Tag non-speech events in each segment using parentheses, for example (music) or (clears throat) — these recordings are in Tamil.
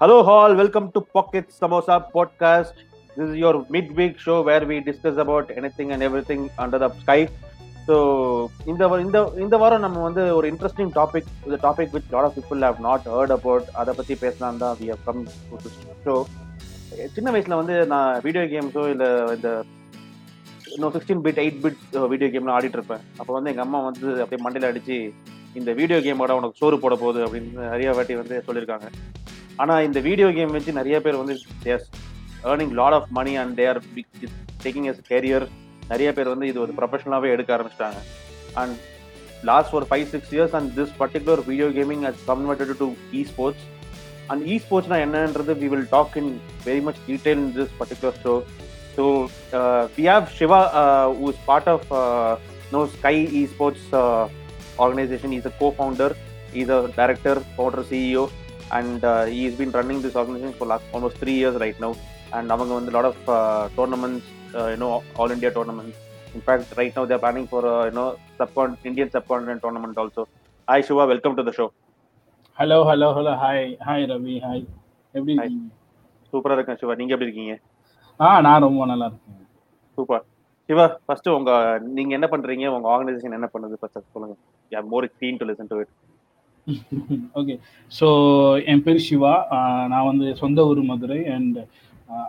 Hello, all. Welcome to Pocket Samosa Podcast. This is your midweek show where we discuss about anything and everything under the sky. So இந்த இந்த இந்த வாரம் நம்ம வந்து ஒரு இன்ட்ரெஸ்டிங் டாபிக் இந்த topic with lot of people have not heard about அதை பற்றி பேசலாம் தான் வி ஹவ் கம் ஸோ சின்ன வயசில் வந்து நான் வீடியோ கேம்ஸோ இல்லை இந்த இன்னும் sixteen bit eight bit video கேம்லாம் ஆடிட்டு இருப்பேன் அப்போ வந்து எங்கள் அம்மா வந்து அப்படியே மண்டையில் அடித்து இந்த வீடியோ கேமோட உனக்கு சோறு போட போகுது அப்படின்னு நிறைய வாட்டி வந்து சொல்லியிருக்காங்க ஆனால் இந்த வீடியோ கேம் வச்சு நிறைய பேர் வந்து is earning lot of money and they're taking as career நிறைய பேர் வந்து இது ஒரு ப்ரொஃபஷனலாகவே எடுக்க ஆரம்பிச்சிட்டாங்க. அண்ட் லாஸ்ட் ஒரு five six years and this particular video gaming has converted to esports and இ ஸ்போர்ட்ஸ்னா என்னன்றது we will talk in very much detail in this particular show so we have Siva who is part of no Sky esports organization. He's a co-founder. He's a director, founder, CEO, and uh, he's been running this organization for last almost three years right now. And among a lot of uh, tournaments, uh, you know, all India tournaments. In fact, right now they're planning for uh, you know subcon Indian subcontinent tournament also. Hi Shiva, welcome to the show. Hello hello hello hi hi Ravi hi எப்படி. இருக்கீங்க சூப்பரா இருக்கேன் சிவா நீங்க எப்படி இருக்கீங்க ஆ நான் ரொம்ப நல்லா இருக்கேன் சூப்பர் சிவா ஃபர்ஸ்ட் உங்க நீங்க என்ன பண்றீங்க உங்க ஆர்கனைசேஷன் என்ன பண்ணுது ஃபர்ஸ்ட் சொல்லுங்க yeah more keen to listen to it (laughs) okay so என் பேர் சிவா. ஆஹ் நான் வந்து சொந்த ஊர் Madurai. And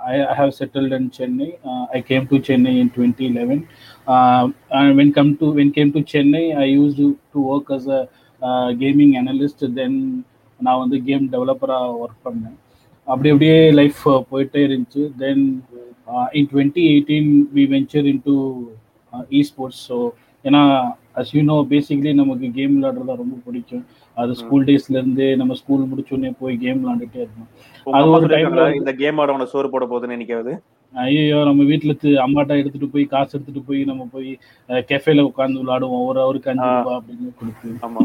I I have settled in Chennai I came to Chennai in twenty eleven when come to when came to Chennai I use to work as a gaming analyst then நான் வந்து கேம் டெவலப்பராக ஒர்க் பண்ணேன். அப்படி அப்படியே லைஃப் போயிட்டே இருந்துச்சு. Then in twenty eighteen we venture in to esports so ஏன்னா அஸ் யூ நோ பேசிக்லி நமக்கு கேம் விளையாடுறதா ரொம்ப பிடிக்கும். அது ஸ்கூல் டேஸ்ல இருந்தே நம்ம ஸ்கூல் முடிச்சோடனே போய் கேம் விளையாண்டுட்டே இருக்கோம் அது ஒரு timeல இந்த கேமோட உனக்கு சோறு போட போகுதுன்னு நினைக்காது ஐயோ நம்ம வீட்டுல அம்மாட்டா எடுத்துட்டு போய் காசு எடுத்துட்டு போய் நம்ம போய் கெஃபேல உட்காந்து விளையாடுவோம். ஒரு அவருக்கு அஞ்சு. ரூபா அப்படின்னு கொடுத்து. ஆமா.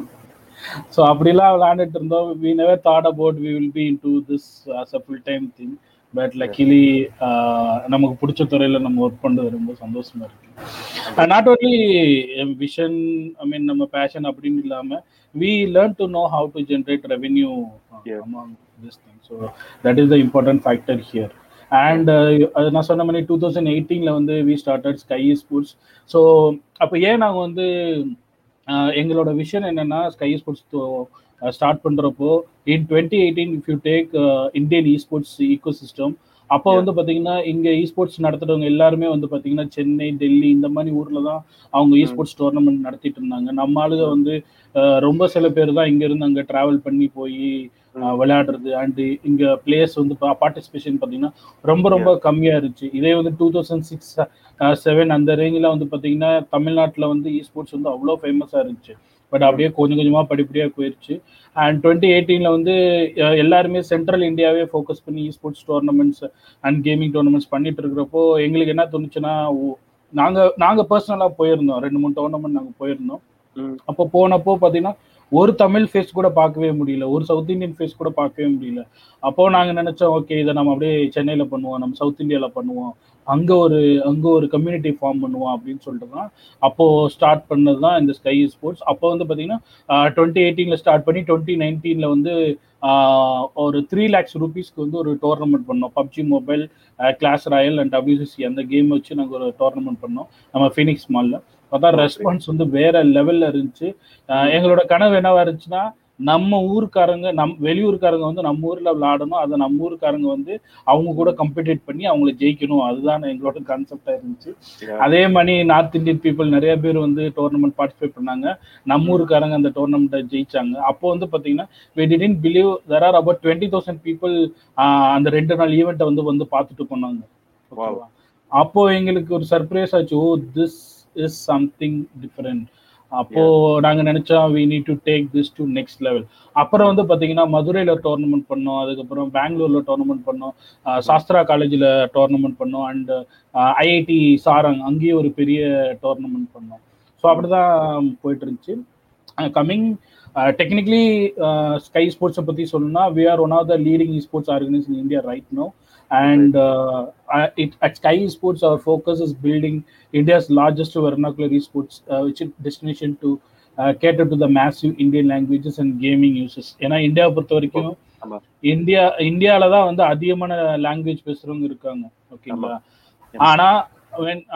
ஸோ அப்படிலாம் விளையாண்டுட்டு இருந்தோம். We never thought about we will be in to this as a full time thing but luckily நமக்கு பிடிச்ச துறையில நம்ம ஒர்க் பண்றது ரொம்ப சந்தோஷமா இருக்கு. Not only vision I mean நம்ம பேஷன் அப்படின்னு இல்லாம we learn to know how to generate revenue. Among this thing so that is the important factor here and அது நான் சொன்ன மாதிரி டூ தௌசண்ட் எயிட்டீனில் வந்து we started Sky sports so அப்போ ஏன் நாங்கள் வந்து ஆஹ் எங்களோட விஷன் என்னன்னா ஸ்கை ஸ்போர்ட்ஸ் ஸ்டார்ட் பண்றப்போ in twenty eighteen if you take Indian esports ecosystem அப்போ. வந்து பாத்தீங்கன்னா இங்க இ ஸ்போர்ட்ஸ் நடத்துறவங்க எல்லாருமே வந்து பாத்தீங்கன்னா சென்னை டெல்லி இந்த மாதிரி ஊர்ல தான் அவங்க இ Mm. ஸ்போர்ட்ஸ் டோர்னமெண்ட் நடத்திட்டு இருந்தாங்க நம்ம ஆளுங்க வந்து ஆஹ் ரொம்ப சில பேர் தான் இங்க இருந்து அங்க டிராவல் பண்ணி போய் Mm. விளையாடுறது அண்ட் இங்க பிளேயர்ஸ் வந்து பார்ட்டிசிபேஷன் பாத்தீங்கன்னா ரொம்ப ரொம்ப கம்மியா இருந்துச்சு இதே வந்து டூ தௌசண்ட் சிக்ஸ் செவன் அந்த ரேஞ்சில் வந்து பாத்தீங்கன்னா தமிழ்நாட்டுல வந்து இ ஸ்போர்ட்ஸ் வந்து அவ்வளோ ஃபேமஸா இருந்துச்சு பட் அப்படியே கொஞ்சம் கொஞ்சமா படிப்படியா போயிருச்சு. அண்ட் டுவெண்ட்டி எயிட்டீன்ல வந்து எல்லாருமே சென்ட்ரல் இந்தியாவே ஃபோக்கஸ் பண்ணி sports tournaments and gaming tournaments பண்ணிட்டு இருக்கிறப்போ எங்களுக்கு என்ன தோணுச்சுன்னா நாங்க நாங்க பர்சனலா போயிருந்தோம். ரெண்டு மூணு டோர்னமெண்ட் நாங்க போயிருந்தோம். அப்போ போனப்போ பாத்தீங்கன்னா ஒரு தமிழ் ஃபேஸ் கூட பார்க்கவே முடியல. ஒரு சவுத் இந்தியன் ஃபேஸ் கூட பார்க்கவே முடியல. அப்போ நாங்க நினைச்சோம் ஓகே இதை நம்ம அப்படியே சென்னையில பண்ணுவோம். நம்ம சவுத் இந்தியால பண்ணுவோம். அங்க ஒரு அங்க ஒரு கம்யூனிட்டி ஃபார்ம் பண்ணுவோம் அப்படின்னு சொல்லிட்டு தான் அப்போ ஸ்டார்ட் பண்ணது தான் இந்த ஸ்கை ஸ்போர்ட்ஸ் அப்போ வந்து பாத்தீங்கன்னா டுவெண்ட்டி எயிட்டீன்ல ஸ்டார்ட் பண்ணி டுவெண்ட்டி நைன்டீன்ல வந்து ஒரு த்ரீ லேக்ஸ் ருபீஸ்க்கு வந்து ஒரு டோர்னமெண்ட் பண்ணோம். PUBG mobile Clash Royale and W C C அந்த கேம் வச்சு நாங்கள் ஒரு டோர்னமெண்ட் பண்ணோம். நம்ம ஃபீனிக்ஸ் மால்ல பார்த்தா. ரெஸ்பான்ஸ் வந்து வேற லெவல்ல இருந்துச்சு. எங்களோட கனவு என்னவா இருந்துச்சுன்னா நம்ம ஊருக்காரங்க நம் வெளியூர்காரங்க வந்து நம்ம ஊர்ல விளையாடணும். அதை நம்ம ஊருக்காரங்க வந்து அவங்க கூட கம்பீட் பண்ணி அவங்கள ஜெயிக்கணும். அதுதான் எங்களோட கான்செப்டா இருந்துச்சு. அதே மாதிரி நார்த் இந்தியன் பீப்புள் நிறைய பேர் வந்து டோர்னமெண்ட் பார்ட்டிசிபேட் பண்ணாங்க. நம்ம ஊருக்காரங்க அந்த டோர்னமெண்ட்டை ஜெயிச்சாங்க. அப்போ வந்து பாத்தீங்கன்னா we didn't believe there are about twenty thousand people அந்த ரெண்டு நாள் ஈவெண்ட்டை வந்து வந்து பார்த்துட்டு போனாங்க? அப்போ எங்களுக்கு ஒரு சர்ப்ரைஸ் ஆச்சு. Oh this is something different அப்போ நாங்க நினைச்சோம் we need to take this to next level அப்புறம் வந்து பாத்தீங்கன்னா மதுரையில டோர்னமெண்ட் பண்ணோம் அதுக்கப்புறம் பெங்களூர்ல டோர்னமெண்ட் பண்ணோம் சாஸ்திரா காலேஜ்ல டோர்னமெண்ட் பண்ணோம் அண்ட் ஐஐடி சாரங் அங்கேயும் ஒரு பெரிய டோர்னமெண்ட் பண்ணோம். ஸோ அப்படிதான் போயிட்டு இருந்துச்சு கம்மிங் டெக்னிக்கலி ஸ்கை ஸ்போர்ட்ஸை பற்றி சொல்லணும்னா we are one of the leading sports organise in India right no and uh, uh, it, at Sky Esports, our focus is building India's largest vernacular esports uh, which is destination to uh, cater to the massive Indian languages and gaming users. ஏன்னா இந்தியாவை பொறுத்த வரைக்கும். இந்தியா இந்தியால தான் வந்து அதிகமான லாங்குவேஜ் பேசுறவங்க இருக்காங்க ஓகேங்களா. ஆனா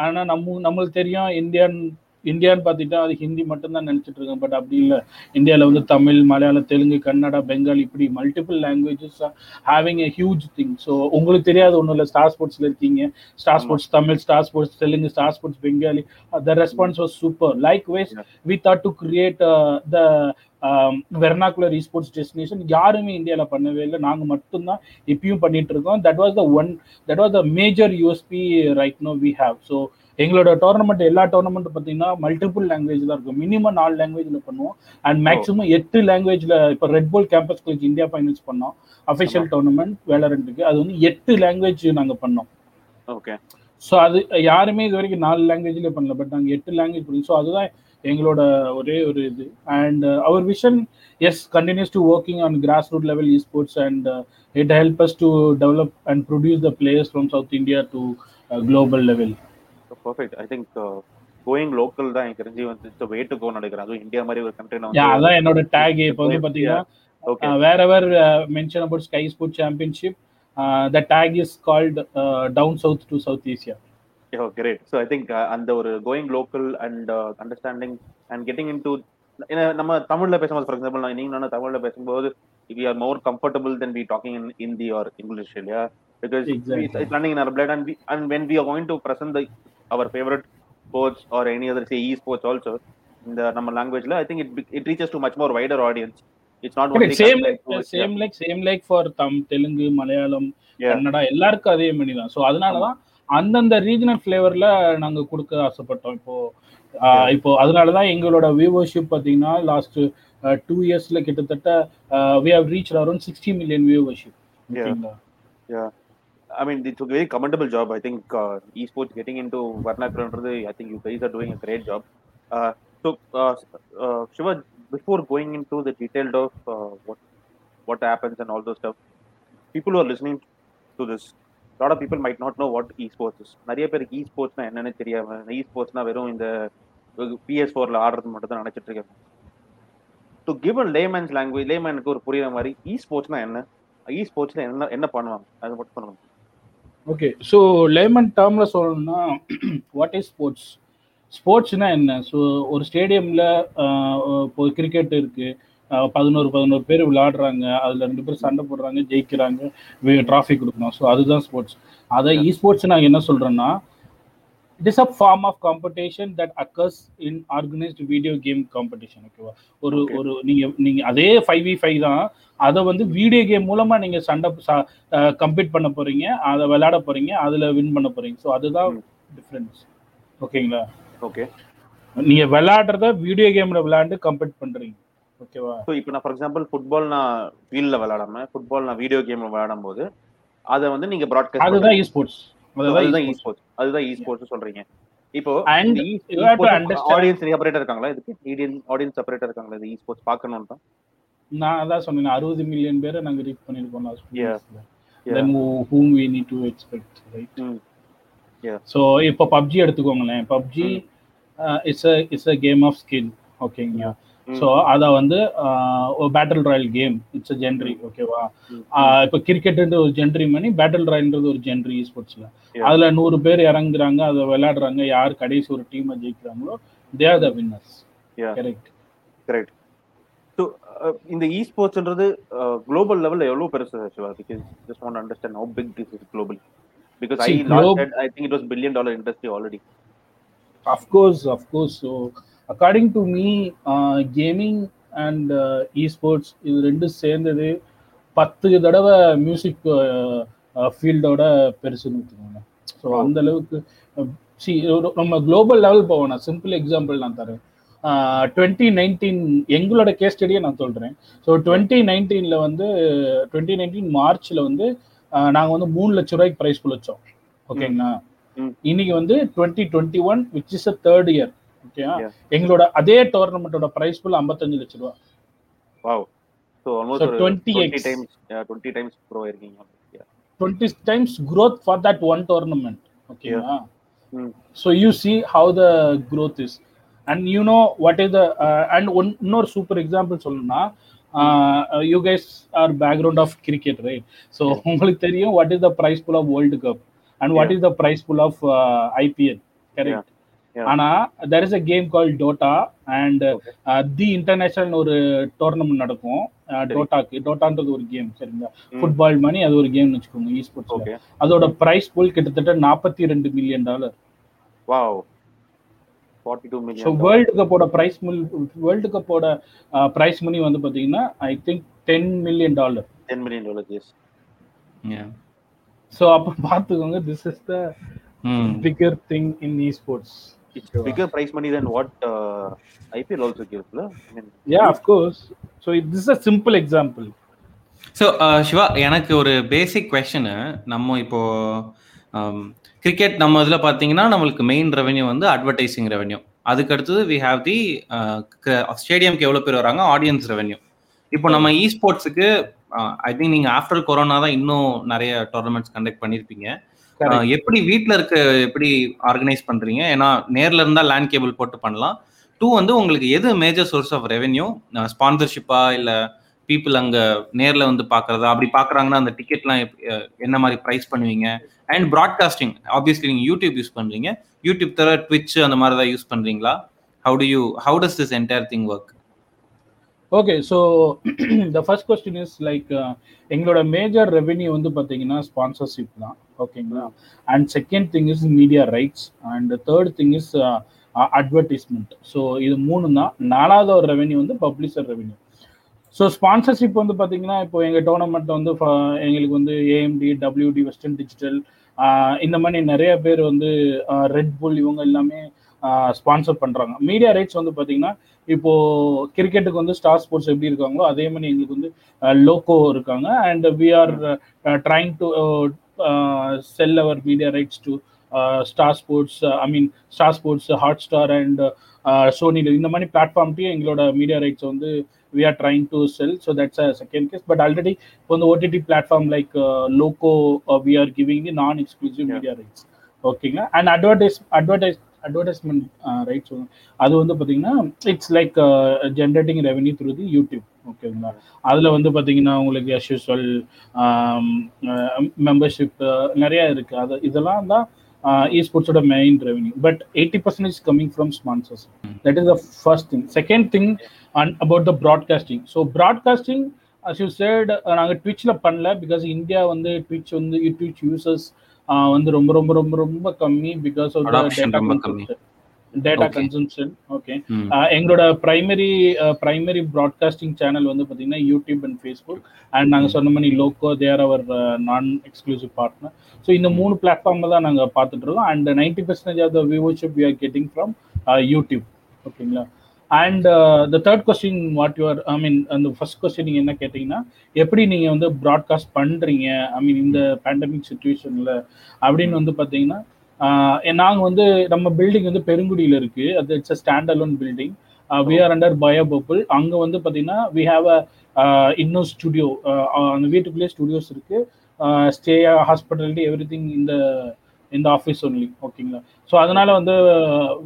ஆனா நம்ம நம்மளுக்கு தெரியும் இந்தியன் இந்தியான்னு பார்த்துட்டா அது ஹிந்தி மட்டும் தான் நினைச்சிட்டு இருக்கோம் பட் அப்படி இல்லை. இந்தியாவில் வந்து தமிழ் மலையாளம் தெலுங்கு கன்னடா பெங்காலி இப்படி multiple languages having a huge thing so உங்களுக்கு தெரியாது ஒன்றும் இல்லை. ஸ்டார் ஸ்போர்ட்ஸ்ல இருக்கீங்க. Star. Sports Tamil Star Sports Telugu Star Sports Bengali. The response was super likewise. We thought to create the vernacular sports destination யாருமே இந்தியாவில் பண்ணவே இல்லை. நாங்கள் மட்டும்தான் இப்பயும் பண்ணிட்டு இருக்கோம். That was the one that was the major USP right no we have so எங்களோட டோர்னமெண்ட் எல்லா டோர்னமெண்ட் பார்த்தீங்கன்னா மல்டிபிள் லாங்குவேஜ் தான் இருக்கும். மினிமம் நாலு லாங்குவேஜ்ல பண்ணுவோம். அண்ட் மேக்ஸிமம் எட்டு லாங்குவேஜ்ல இப்போ Red Bull campus college India finals பண்ணோம். அஃபிஷியல் டோர்னமெண்ட் வேலரண்ட்டுக்கு அது வந்து எட்டு லாங்குவேஜ் நாங்கள் பண்ணோம். ஓகே ஸோ அது யாருமே இது வரைக்கும் நாலு லாங்குவேஜ்லேயே பண்ணல. பட் நாங்கள் எட்டு லாங்குவேஜ் பண்ணி ஸோ அதுதான் எங்களோட ஒரே ஒரு இது. And our vision is continues to working on grass root level esports and it help us to develop and produce the players from South India to global level perfect I think going local தான் எனக்கு தெரிஞ்சு வந்து இட்ஸ் வே டு கோ நினைக்கிறேன். அதுவும் இந்தியா மாதிரி ஒரு கண்ட்ரில யா அதான் என்னோட டேக் இப்போ வந்து பார்த்தீங்கன்னா okay wherever mention about Sky sport championship the tag is called down south to South Asia great. So I think uh, அந்த ஒரு going local and understanding and getting in to நம்ம தமிழ்ல பேசும்போது ஃபார் எக்ஸாம்பிள் நான் நீங்க நான் தமிழ்ல பேசும்போது we are more comfortable then we talking in Hindi or English இல்லையா? Because. It's running in our blood and and when we are going to present the our favourite sports or any other say esports also இந்த நம்ம லாங்குவேஜ்ல I think it it reaches to much more wider audience it's not only same same like same like for them Telugu Malayalam. Kannada எல்லாருக்கும் அதே மாதிரி தான். ஸோ அதனாலதான் அந்தந்த ரீஜனல் ஃபிளேவர்ல நாங்க கொடுக்க ஆசைப்பட்டோம். இப்போ இப்போ அதனாலதான் எங்களோட வியூவர்ஷிப் பாத்தீங்கன்னா லாஸ்ட் டூ இயர்ஸ்ல கிட்டத்தட்ட we have reach around sixty million viewership ஓகேங்களா? I mean, it's a very commendable job. I think uh, esports getting into vernacular, I think you guys are doing a great job. Uh, so, uh, uh, Shiva, before going into the detailed of uh, what what happens and all those stuff, people who are listening to this, a lot of people might not know what esports is. நிறைய பேருக்கு esportsனா என்னன்னு தெரியாம esportsனா வெறும் இந்த பிஎஸ் ஃபோர்ல ஆடுறது மட்டும் தான் நினைச்சிட்டு இருக்காங்க to give a layman's language லேமேனுக்கு ஒரு புரியுற மாதிரி esportsனா என்ன esportsல என்ன என்ன பண்ணுவாங்க அது மட்டும் சொல்லுங்க ஓகே ஸோ லேமன் டேர்ம்ல சொல்லணும்னா வாட் இஸ் ஸ்போர்ட்ஸ் ஸ்போர்ட்ஸ்னா என்ன? ஸோ ஒரு ஸ்டேடியம்ல இப்போ கிரிக்கெட் இருக்கு. அஹ், பதினோரு பதினோரு பேர் விளையாடுறாங்க. அதுல ரெண்டு பேர் சண்டை போடுறாங்க ஜெயிக்கிறாங்க டிராஃபி கொடுக்கணும். ஸோ அதுதான் ஸ்போர்ட்ஸ் அதை இ ஸ்போர்ட்ஸ் நாங்கள் என்ன சொல்றோம்னா it is a form of competition that occurs in organised video game competition ஓகேவா ஒரு. ஒரு நீங்க நீங்க அதே ஃபைவ் வி ஃபைவ் தான். அதை வந்து வீடியோ கேம் மூலமா நீங்க சண்டை கம்பீட் பண்ண போறீங்க. அதை விளையாட போறீங்க. அதுல வின் பண்ண போறீங்க. ஸோ அதுதான். டிஃப்ரென்ஸ் ஓகேங்களா? ஓகே நீங்க விளையாடுறத வீடியோ கேம்ல விளையாண்டு கம்பீட் பண்றீங்க. ஓகேவா ஸோ இப்போ நான் ஃபார் எக்ஸாம்பிள் ஃபுட்பால் நான் ஃபீல்டில் விளையாடாம ஃபுட்பால் நான் வீடியோ கேம்ல விளையாடும் போது அதை வந்து நீங்க ப்ராட்காஸ்ட் அதுதான் இ ஸ்போர்ட்ஸ் அதுதான் இ ஸ்போர்ட்ஸ் அதுதான் இ ஸ்போர்ட்ஸ் சொல்றீங்க. இப்போ ஆடியன்ஸ் செப்பரேட்டர் இருக்காங்களா? இதுக்கு இந்தியன் ஆடியன்ஸ் செப்பரேட்டர் இருக்காங்களா இது இ ஸ்போர்ட்ஸ் பார்க்கணும் தான் நான் அதான் சொன்னேன் அறுபது மில்லியன் பேரை நாங்க reach. Yeah. Then whom we need to expect right. So இப்போ பப்ஜி எடுத்துக்கோங்களேன். PUBG it's it's a game of skill ஓகேங்களா. ஸோ அதை வந்து ஒரு battle royale game it's a genre ஓகேவா. இப்போ கிரிக்கெட் ஒரு ஜென்ரி மணி பேட்டில் ராயல்ன்றது ஒரு ஜென்ரி ஸ்போர்ட்ஸ்ல. அதுல நூறு பேர் இறங்குறாங்க அதை விளையாடுறாங்க யார் கடைசி ஒரு டீமை ஜெயிக்கிறாங்களோ they are the winners. Correct correct so இந்த இ ஸ்போர்ட்ஸ்ன்றது குளோபல் லெவலில் எவ்வளோ பெருசு Siva? Because just want understand how big this is global because I I think it was billion dollar industry already Of course, of me, uh, gaming and uh, esports இது ரெண்டும் சேர்ந்தது. பத்து தடவை மியூசிக் ஃபீல்டோட பெருசுன்னு வச்சுக்கோங்க ஸோ. அந்த அளவுக்கு சி நம்ம குளோபல் லெவல் போவோம். நான் சிம்பிள் எக்ஸாம்பிள் நான் தரேன். டுவெண்ட்டி நைன்டீன் எங்களோட கேஸ் ஸ்டடியை நான் சொல்கிறேன் ஸோ டுவெண்ட்டி நைன்டீனில் வந்து டுவெண்ட்டி நைன்டீன் மார்ச்சில் வந்து நாங்கள் வந்து மூணு லட்ச ரூபாய்க்கு ப்ரைஸ் குளிச்சோம் ஓகேங்களா ம். இன்னைக்கு வந்து twenty twenty one which is a third year okay Yeah. எங்களோட அதே டோர்னமெண்ட்டோட ப்ரைஸ் ஃபுல் ஐம்பத்தஞ்சு லட்ச ரூபா. வாவ் ஸோ ஆல்மோஸ்ட் So, ஒரு 20x. Twenty times twenty times bro இருக்கீங்க. Twenty times growth for that one tournament hmm. So you? See how the growth is and you know what is the and one இன்னொரு சூப்பர் எக்ஸாம்பிள் சொல்லணும்னா you guys are background of cricket right so உங்களுக்கு தெரியும் what is the prize pool of world cup and what is the prize pool of IPL correct. ஆனா there is a game called Dota and. The International ஒரு டோர்னமெண்ட் நடக்கும். டோட்டாக்கு டோட்டான்றது ஒரு கேம் சரிங்களா. ஃபுட்பால் மணி அது ஒரு கேம் வச்சுக்கோங்க இ ஸ்போர்ட்ஸ் ஓகே அதோட பிரைஸ் புல் கிட்டத்தட்ட நாற்பத்தி ரெண்டு million dollar wow 42 so million world கப்போட prize pool world கப்போட பிரைஸ் மணி வந்து பாத்தீங்கன்னா I think ten million dollar 10 million dollars yes Yeah. So அப்போ பார்த்துக்கோங்க this is the. Bigger thing in esports it's bigger prize money than what uh, IPL also gives la I mean so this a simple example so Siva எனக்கு ஒரு பேசிக் கொஷனு நம்ம இப்போ கிரிக்கெட் நம்ம இதில் பார்த்தீங்கன்னா நம்மளுக்கு மெயின் ரெவென்யூ வந்து அட்வர்டைசிங் ரெவென்யூ அதுக்கு அடுத்தது வி ஹாவ் தி ஸ்டேடியம்க்கு எவ்வளோ பேர் வராங்க? ஆடியன்ஸ் ரெவென்யூ இப்போ நம்ம இ ஸ்போர்ட்ஸுக்கு ஐ திங்க் நீங்கள் ஆஃப்டர் கொரோனா தான் இன்னும் நிறைய டோர்னமெண்ட்ஸ் கண்டக்ட் பண்ணியிருப்பீங்க எப்படி வீட்டில் இருக்க எப்படி ஆர்கனைஸ் பண்ணுறீங்க ஏன்னா நேரில் இருந்தால் லேண்ட் கேபிள் போட்டு பண்ணலாம். டூ வந்து உங்களுக்கு எது மேஜர் சோர்ஸ் ஆஃப் ரெவென்யூ ஸ்பான்சர்ஷிப்பா இல்லை பீப்புள் அங்கே நேரில் வந்து பார்க்குறதா அப்படி பார்க்குறாங்கன்னா அந்த டிக்கெட்லாம் என்ன மாதிரி ப்ரைஸ் பண்ணுவீங்க? அண்ட் ப்ராட்காஸ்டிங் ஆப்வியஸ்லி நீங்கள் யூடியூப் யூஸ் பண்ணுறீங்க யூடியூப் தவிர ட்விட்ச் அந்த மாதிரி (clears throat) தான் யூஸ் பண்ணுறீங்களா how do you how does this entire thing work okay so the first question is like எங்களோட மேஜர் ரெவென்யூ வந்து பார்த்தீங்கன்னா ஸ்பான்சர்ஷிப் தான். ஓகேங்களா? And second thing is media rights and third thing is advertisement so இது மூணு தான் நாலாவது ஒரு ரெவென்யூ வந்து பப்ளிஷர் ரெவென்யூ ஸோ ஸ்பான்சர்ஷிப் வந்து பார்த்தீங்கன்னா இப்போ எங்கள் டோர்னமெண்ட் வந்து ஃப- எங்களுக்கு வந்து ஏஎம்டி டபிள்யூடி வெஸ்டர்ன் டிஜிட்டல் இந்த மாதிரி நிறைய பேர் வந்து ரெட் புல் இவங்க எல்லாமே ஸ்பான்சர் பண்ணுறாங்க மீடியா ரைட்ஸ் வந்து பார்த்தீங்கன்னா இப்போ கிரிக்கெட்டுக்கு வந்து ஸ்டார் ஸ்போர்ட்ஸ் எப்படி இருக்காங்களோ அதே மாதிரி எங்களுக்கு வந்து லோகோ இருக்காங்க. And we are trying to sell our media rights to Star Sports I mean Star Sports Hotstar and Sony இந்த மாதிரி பிளாட்ஃபார்ம்ட்டையும் எங்களோட மீடியா ரைட்ஸ் வந்து we are trying to sell so that's a second case but already இப்போ வந்து OTT platform like Loco we are giving the non exclusive. Media rights ஓகேங்க and advertise advertise advertisement rights அது வந்து பார்த்தீங்கன்னா it's like generating revenue through the YouTube ஓகேங்களா? அதில் வந்து பார்த்தீங்கன்னா உங்களுக்கு as usual மெம்பர்ஷிப் நிறைய இருக்கு. அது இதெல்லாம் தான் இ ஸ்போர்ட்ஸோட main revenue but eighty percentage coming from sponsors that is the first thing second thing and about the broadcasting so broadcasting as you said நாங்கள் ட்விட்ச்சில் பண்ணல. பிகாஸ் இந்தியா வந்து ட்விட்ச் வந்து ட்விட்ச் யூசர்ஸ் வந்து ரொம்ப ரொம்ப ரொம்ப ரொம்ப கம்மி because of data. Data Okay. Consumption okay எங்களோட பிரைமரி பிரைமரி ப்ராட்காஸ்டிங் சேனல் வந்து பார்த்தீங்கன்னா யூடியூப் அண்ட் ஃபேஸ்புக் அண்ட் நாங்கள் சொன்ன மாதிரி லோக்கோ தேர் அவர் நான் எக்ஸ்க்ளூசிவ் பார்ட்னர் ஸோ இந்த மூணு பிளாட்ஃபார்மில் தான் நாங்கள் பார்த்துட்டு இருக்கோம். And ninety percentage of the viewership we are getting from YouTube ஓகேங்களா? And the third question what your I mean அந்த ஃபர்ஸ்ட் கொஸ்டின் நீங்கள் என்ன கேட்டிங்கன்னா எப்படி நீங்கள் வந்து ப்ராட்காஸ்ட் பண்ணுறீங்க ஐ மீன் இந்த பேண்டமிக் சுச்சுவேஷனில் அப்படின்னு வந்து பார்த்தீங்கன்னா நாங்கள் வந்து நம்ம பில்டிங் வந்து பெருங்குடியில் இருக்கு. அது it's a stand alone building we are under bio bubble அங்கே வந்து பார்த்தீங்கன்னா வி ஹாவ் அ இன்னும் ஸ்டுடியோ அந்த வீட்டுக்குள்ளேயே ஸ்டுடியோஸ் இருக்கு. ஸ்டே ஹாஸ்பிட்டாலிட்டி எவ்ரி திங் இந்த இந்த ஆஃபீஸ் ஒன்லி ஓகேங்களா ஸோ அதனால வந்து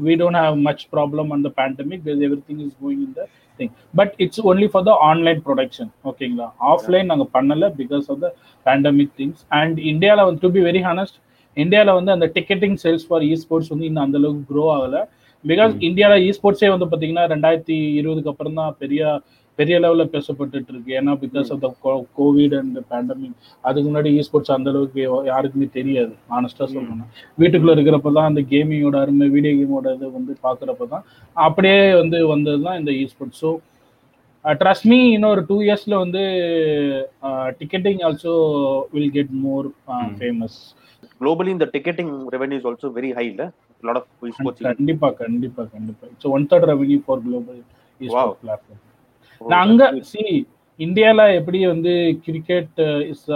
we don't have much problem அந்த pandemic everything is going in the thing but it's only for the online production ஓகேங்களா ஆஃப்லைன் நாங்கள் பண்ணலை because of the pandemic things and இந்தியாவில் வந்து டு பி வெரி ஹானஸ்ட் இந்தியாவில் வந்து அந்த ticketing sales for E sports வந்து இன்னும் அந்த அளவுக்கு க்ரோ ஆகலை. பிகாஸ் இந்தியாவில் இ ஸ்போர்ட்ஸே வந்து பார்த்தீங்கன்னா ரெண்டாயிரத்தி இருபதுக்கு அப்புறம் தான் பெரிய பெரிய லெவலில் பேசப்பட்டுட்டு இருக்கு. ஏன்னா because of the covid and pandemic அதுக்கு முன்னாடி இ ஸ்போர்ட்ஸ் அந்த அளவுக்கு யாருக்குமே தெரியாது. ஆனஸ்டாக சொல்லணும் வீட்டுக்குள்ள இருக்கிறப்ப தான் அந்த கேமிங்கோட அருமை வீடியோ கேமோட இது வந்து பார்க்குறப்ப தான் அப்படியே வந்து வந்தது தான் இந்த esports so trust me இன்னொரு டூ இயர்ஸ்ல வந்து ticketing also will get more famous globally the ticketing revenue is also very high la a lot of esports கண்டிப்பா கண்டிப்பா கண்டிப்பா. It's one third revenue for global Wow. Platform நான் அங்க சி இந்தியால எப்படி வந்து cricket is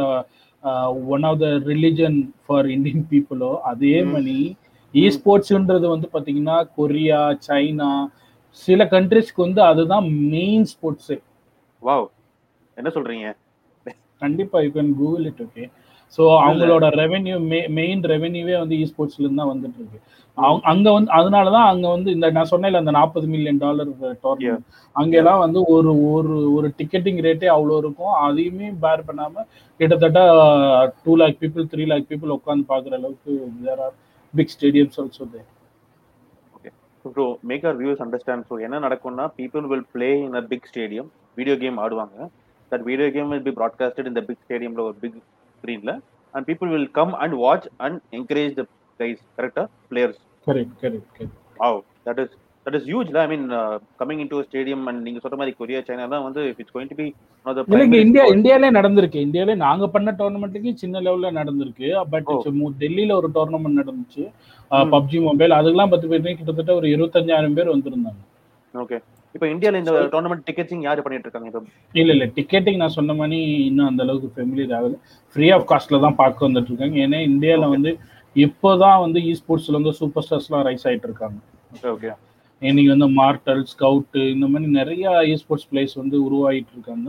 one of the religion for Indian பீப்புளோ அதே Mm. மாதிரி இ ஸ்போர்ட்ஸ்ன்றது வந்து பாத்தீங்கன்னா கொரியா சைனா சில கண்ட்ரிஸ்க்கு வந்து அதுதான் மெயின் ஸ்போர்ட்ஸே wow. என்ன சொல்றீங்க? கண்டிப்பா you can Google it okay so அவங்களோட ரெவென்யூ மெயின் ரெவென்யூவே வந்து இ ஸ்போர்ட்ஸ்ல இருந்து தான் வந்துட்டு இருக்கு அவங்க அங்க வந்து அதனால தான் அங்க வந்து இந்த நான் சொன்னேன்ல அந்த நாற்பது மில்லியன் டாலர் டோர்னமெண்ட் அங்கெல்லாம் வந்து ஒரு ஒரு ஒரு டிக்கெட்டிங் ரேட்டே அவ்வளோ இருக்கும். அதையுமே பேர் பண்ணாம கிட்டத்தட்ட two lakh people three lakh people உட்காந்து பார்க்குற அளவுக்கு there are big stadiums also they so make are views understand so என்ன நடக்கும்னா people will play in a big stadium video game ஆடுவாங்க. That video game will be broadcasted இந்த பிக் ஸ்டேடியம்ல ஒரு பிக் ஸ்க்ரீன்ல and people will come and watch and encourage the guys கரெக்டா players correct correct that is that is huge I mean coming in to stadium and நீங்க சொல்ற மாதிரி கொரியா சைனா தான் வந்து இட்ஸ் கோயிங் டு பி இல்லைங்க இந்தியா இந்தியாலே நடந்திருக்கு. இந்தியாலே நாங்க பண்ண டோர்னமெண்ட்டுக்கு சின்ன லெவல்ல நடந்திருக்கு. பட் டெல்லியில ஒரு டோர்னமெண்ட் நடந்துச்சு. பப்ஜி மொபைல் அதுக்கெல்லாம் பத்து பேர் கிட்டத்தட்ட ஒரு இருபத்தஞ்சாயிரம் பேர் வந்திருந்தாங்க. ஓகே இப்போ இந்தியால இந்த டோர்னமெண்ட் டிக்கெட்ஸிங் யாரு பண்ணிட்டு இருக்காங்க இப்போ? இல்ல இல்ல. டிக்கெட்டிங் நான் சொன்ன மாதிரி இன்னும் அந்த அளவுக்கு ஃபெமிலியர் ஆகல. ஃப்ரீ ஆஃப் காஸ்ட்ல தான் பார்க்க வந்துட்டு இருக்காங்க ஏன்னா இந்தியால வந்து இப்போதான் வந்து இ ஸ்போர்ட்ஸ்ல வந்து சூப்பர் ஸ்டார்ஸ்லாம் ரைஸ் ஆயிட்டு இருக்காங்க ஓகே இன்னைக்கு வந்து மார்டல் ஸ்கவுட் இந்த மாதிரி நிறைய இ ஸ்போர்ட்ஸ் பிளேஸ் வந்து உருவாகிட்டு இருக்காங்க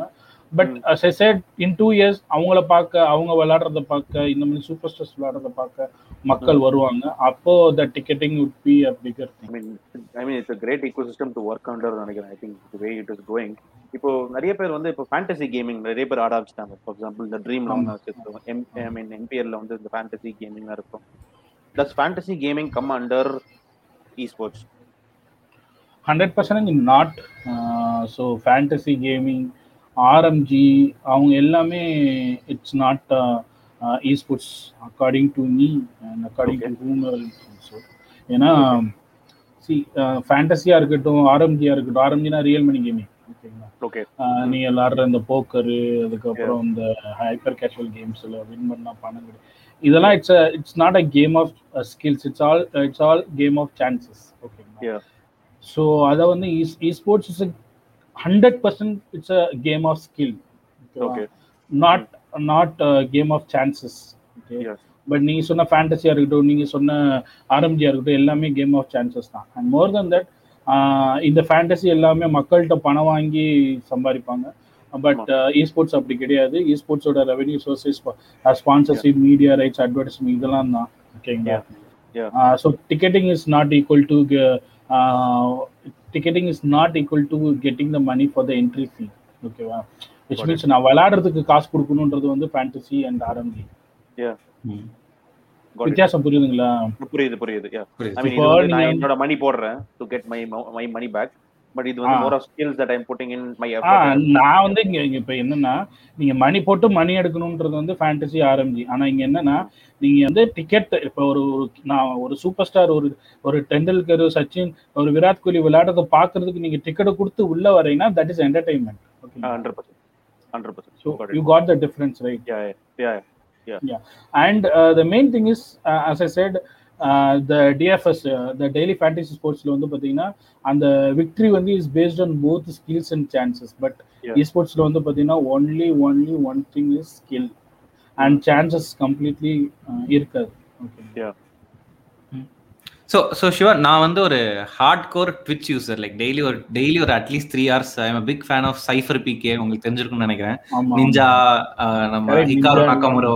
but set in two years அவங்கள பார்க்க அவங்க விளையாடுறத பார்க்க இந்த மாதிரி சூப்பர் ஸ்டார்ஸ் விளையாடுறத பார்க்க மக்கள் வருவாங்க. அப்போ the ticketing would be a bigger I mean I mean it's great ecosystem to work under நினைக்கிறேன். I think way it is going இப்போ நிறைய பேர் வந்து இப்போ ஃபேண்டசி கேமிங் நிறைய பேர் ஆட ஆரம்பிச்சிட்டாங்க. ஃபார் எக்ஸாம்பிள் இந்த ட்ரீம் எம் ஐ மீன் என்பிஎல்ல வந்து இந்த ஃபேண்டசி கேமிங் இருக்கும். Does fantasy gaming come under esports hundred percent not so fantasy gaming RMG அவங்க எல்லாமே it's not esports according to me and according to whom so ஏன்னா சி ஃபேண்டசியாக இருக்கட்டும் ஆர்எம்ஜியாக இருக்கட்டும் ஆர்எம்ஜினா ரியல் மணி கேமிங் ஓகேங்களா ஓகே நீங்க விளாடுற இந்த போக்கரு அதுக்கப்புறம் இந்த ஹைப்பர் கேஷுவல் கேம்ஸ்ல வின் பண்ணா பணம் கிடைக்கும் இதெல்லாம் it's it's not a game of skills it's all it's all game of chances ஓகேங்களா ஸோ அதை வந்து sports is hundred percent it's a game of skill okay not not game of chances but நீங்க சொன்ன ஃபேண்டசியா இருக்கட்டும் நீங்க சொன்ன ஆரம்பியா இருக்கட்டும் எல்லாமே கேம் ஆஃப் சான்சஸ் தான். அண்ட் மோர் தென் தட் இந்த ஃபேண்டசி எல்லாமே மக்கள்கிட்ட பணம் வாங்கி சம்பாதிப்பாங்க. பட் இ ஸ்போர்ட்ஸ் அப்படி கிடையாது. இ ஸ்போர்ட்ஸோட revenue sources sponsorship media rights advertisement இதெல்லாம் தான். ஓகேங்களா so ticketing is not equal to ticketing is not equal to getting the money for the entry fee ஓகேவா விச் மீன்ஸ் நான் விளையாடுறதுக்கு காசு கொடுக்கணுன்றது வந்து ஃபேண்டசி அண்ட் ஆர்எம்ஜி வித்தியாசம் புரியுதுங்களா? புரியுது புரியுது. நான் என்னோட மணி போடுறேன் to get my my money back but இது வந்து more of skills that I am putting in my நான் வந்து இங்க இப்ப என்னன்னா நீங்க மணி போட்டு மணி எடுக்கணும்ன்றது வந்து ஃபேண்டசி ஆரம்பி ஆனா இங்க என்னன்னா நீங்க வந்து டிக்கெட் இப்ப ஒரு நான் ஒரு சூப்பர் ஸ்டார் ஒரு ஒரு டெண்டுல்கர் சச்சின் ஒரு விராட் கோலி விளையாடுறத பாக்குறதுக்கு நீங்க டிக்கெட் கொடுத்து உள்ள வரீங்கன்னா that is entertainment hundred percent hundred percent so you got the difference right yeah Yeah. yeah. And uh, the main thing is, uh, as I said, the DFS, uh, the daily fantasy sportsல வந்து பாத்தீங்கன்னா அந்த விக்டரி வந்து is based on both skills and chances but ஸ்போர்ட்ஸ்ல வந்து பாத்தீங்கன்னா only only one thing is skill and chances completely இருக்காது. ஓகே ஸோ ஸோ ஷுவர் நான் வந்து ஒரு hardcore Twitch user like daily ஒரு டெய்லி ஒரு at least three hours I am big fan of Cypher PK உங்களுக்கு தெரிஞ்சிருக்கும்னு நினைக்கிறேன். நிஞ்சா நம்ம ஹிகாரு நக்கமுரோ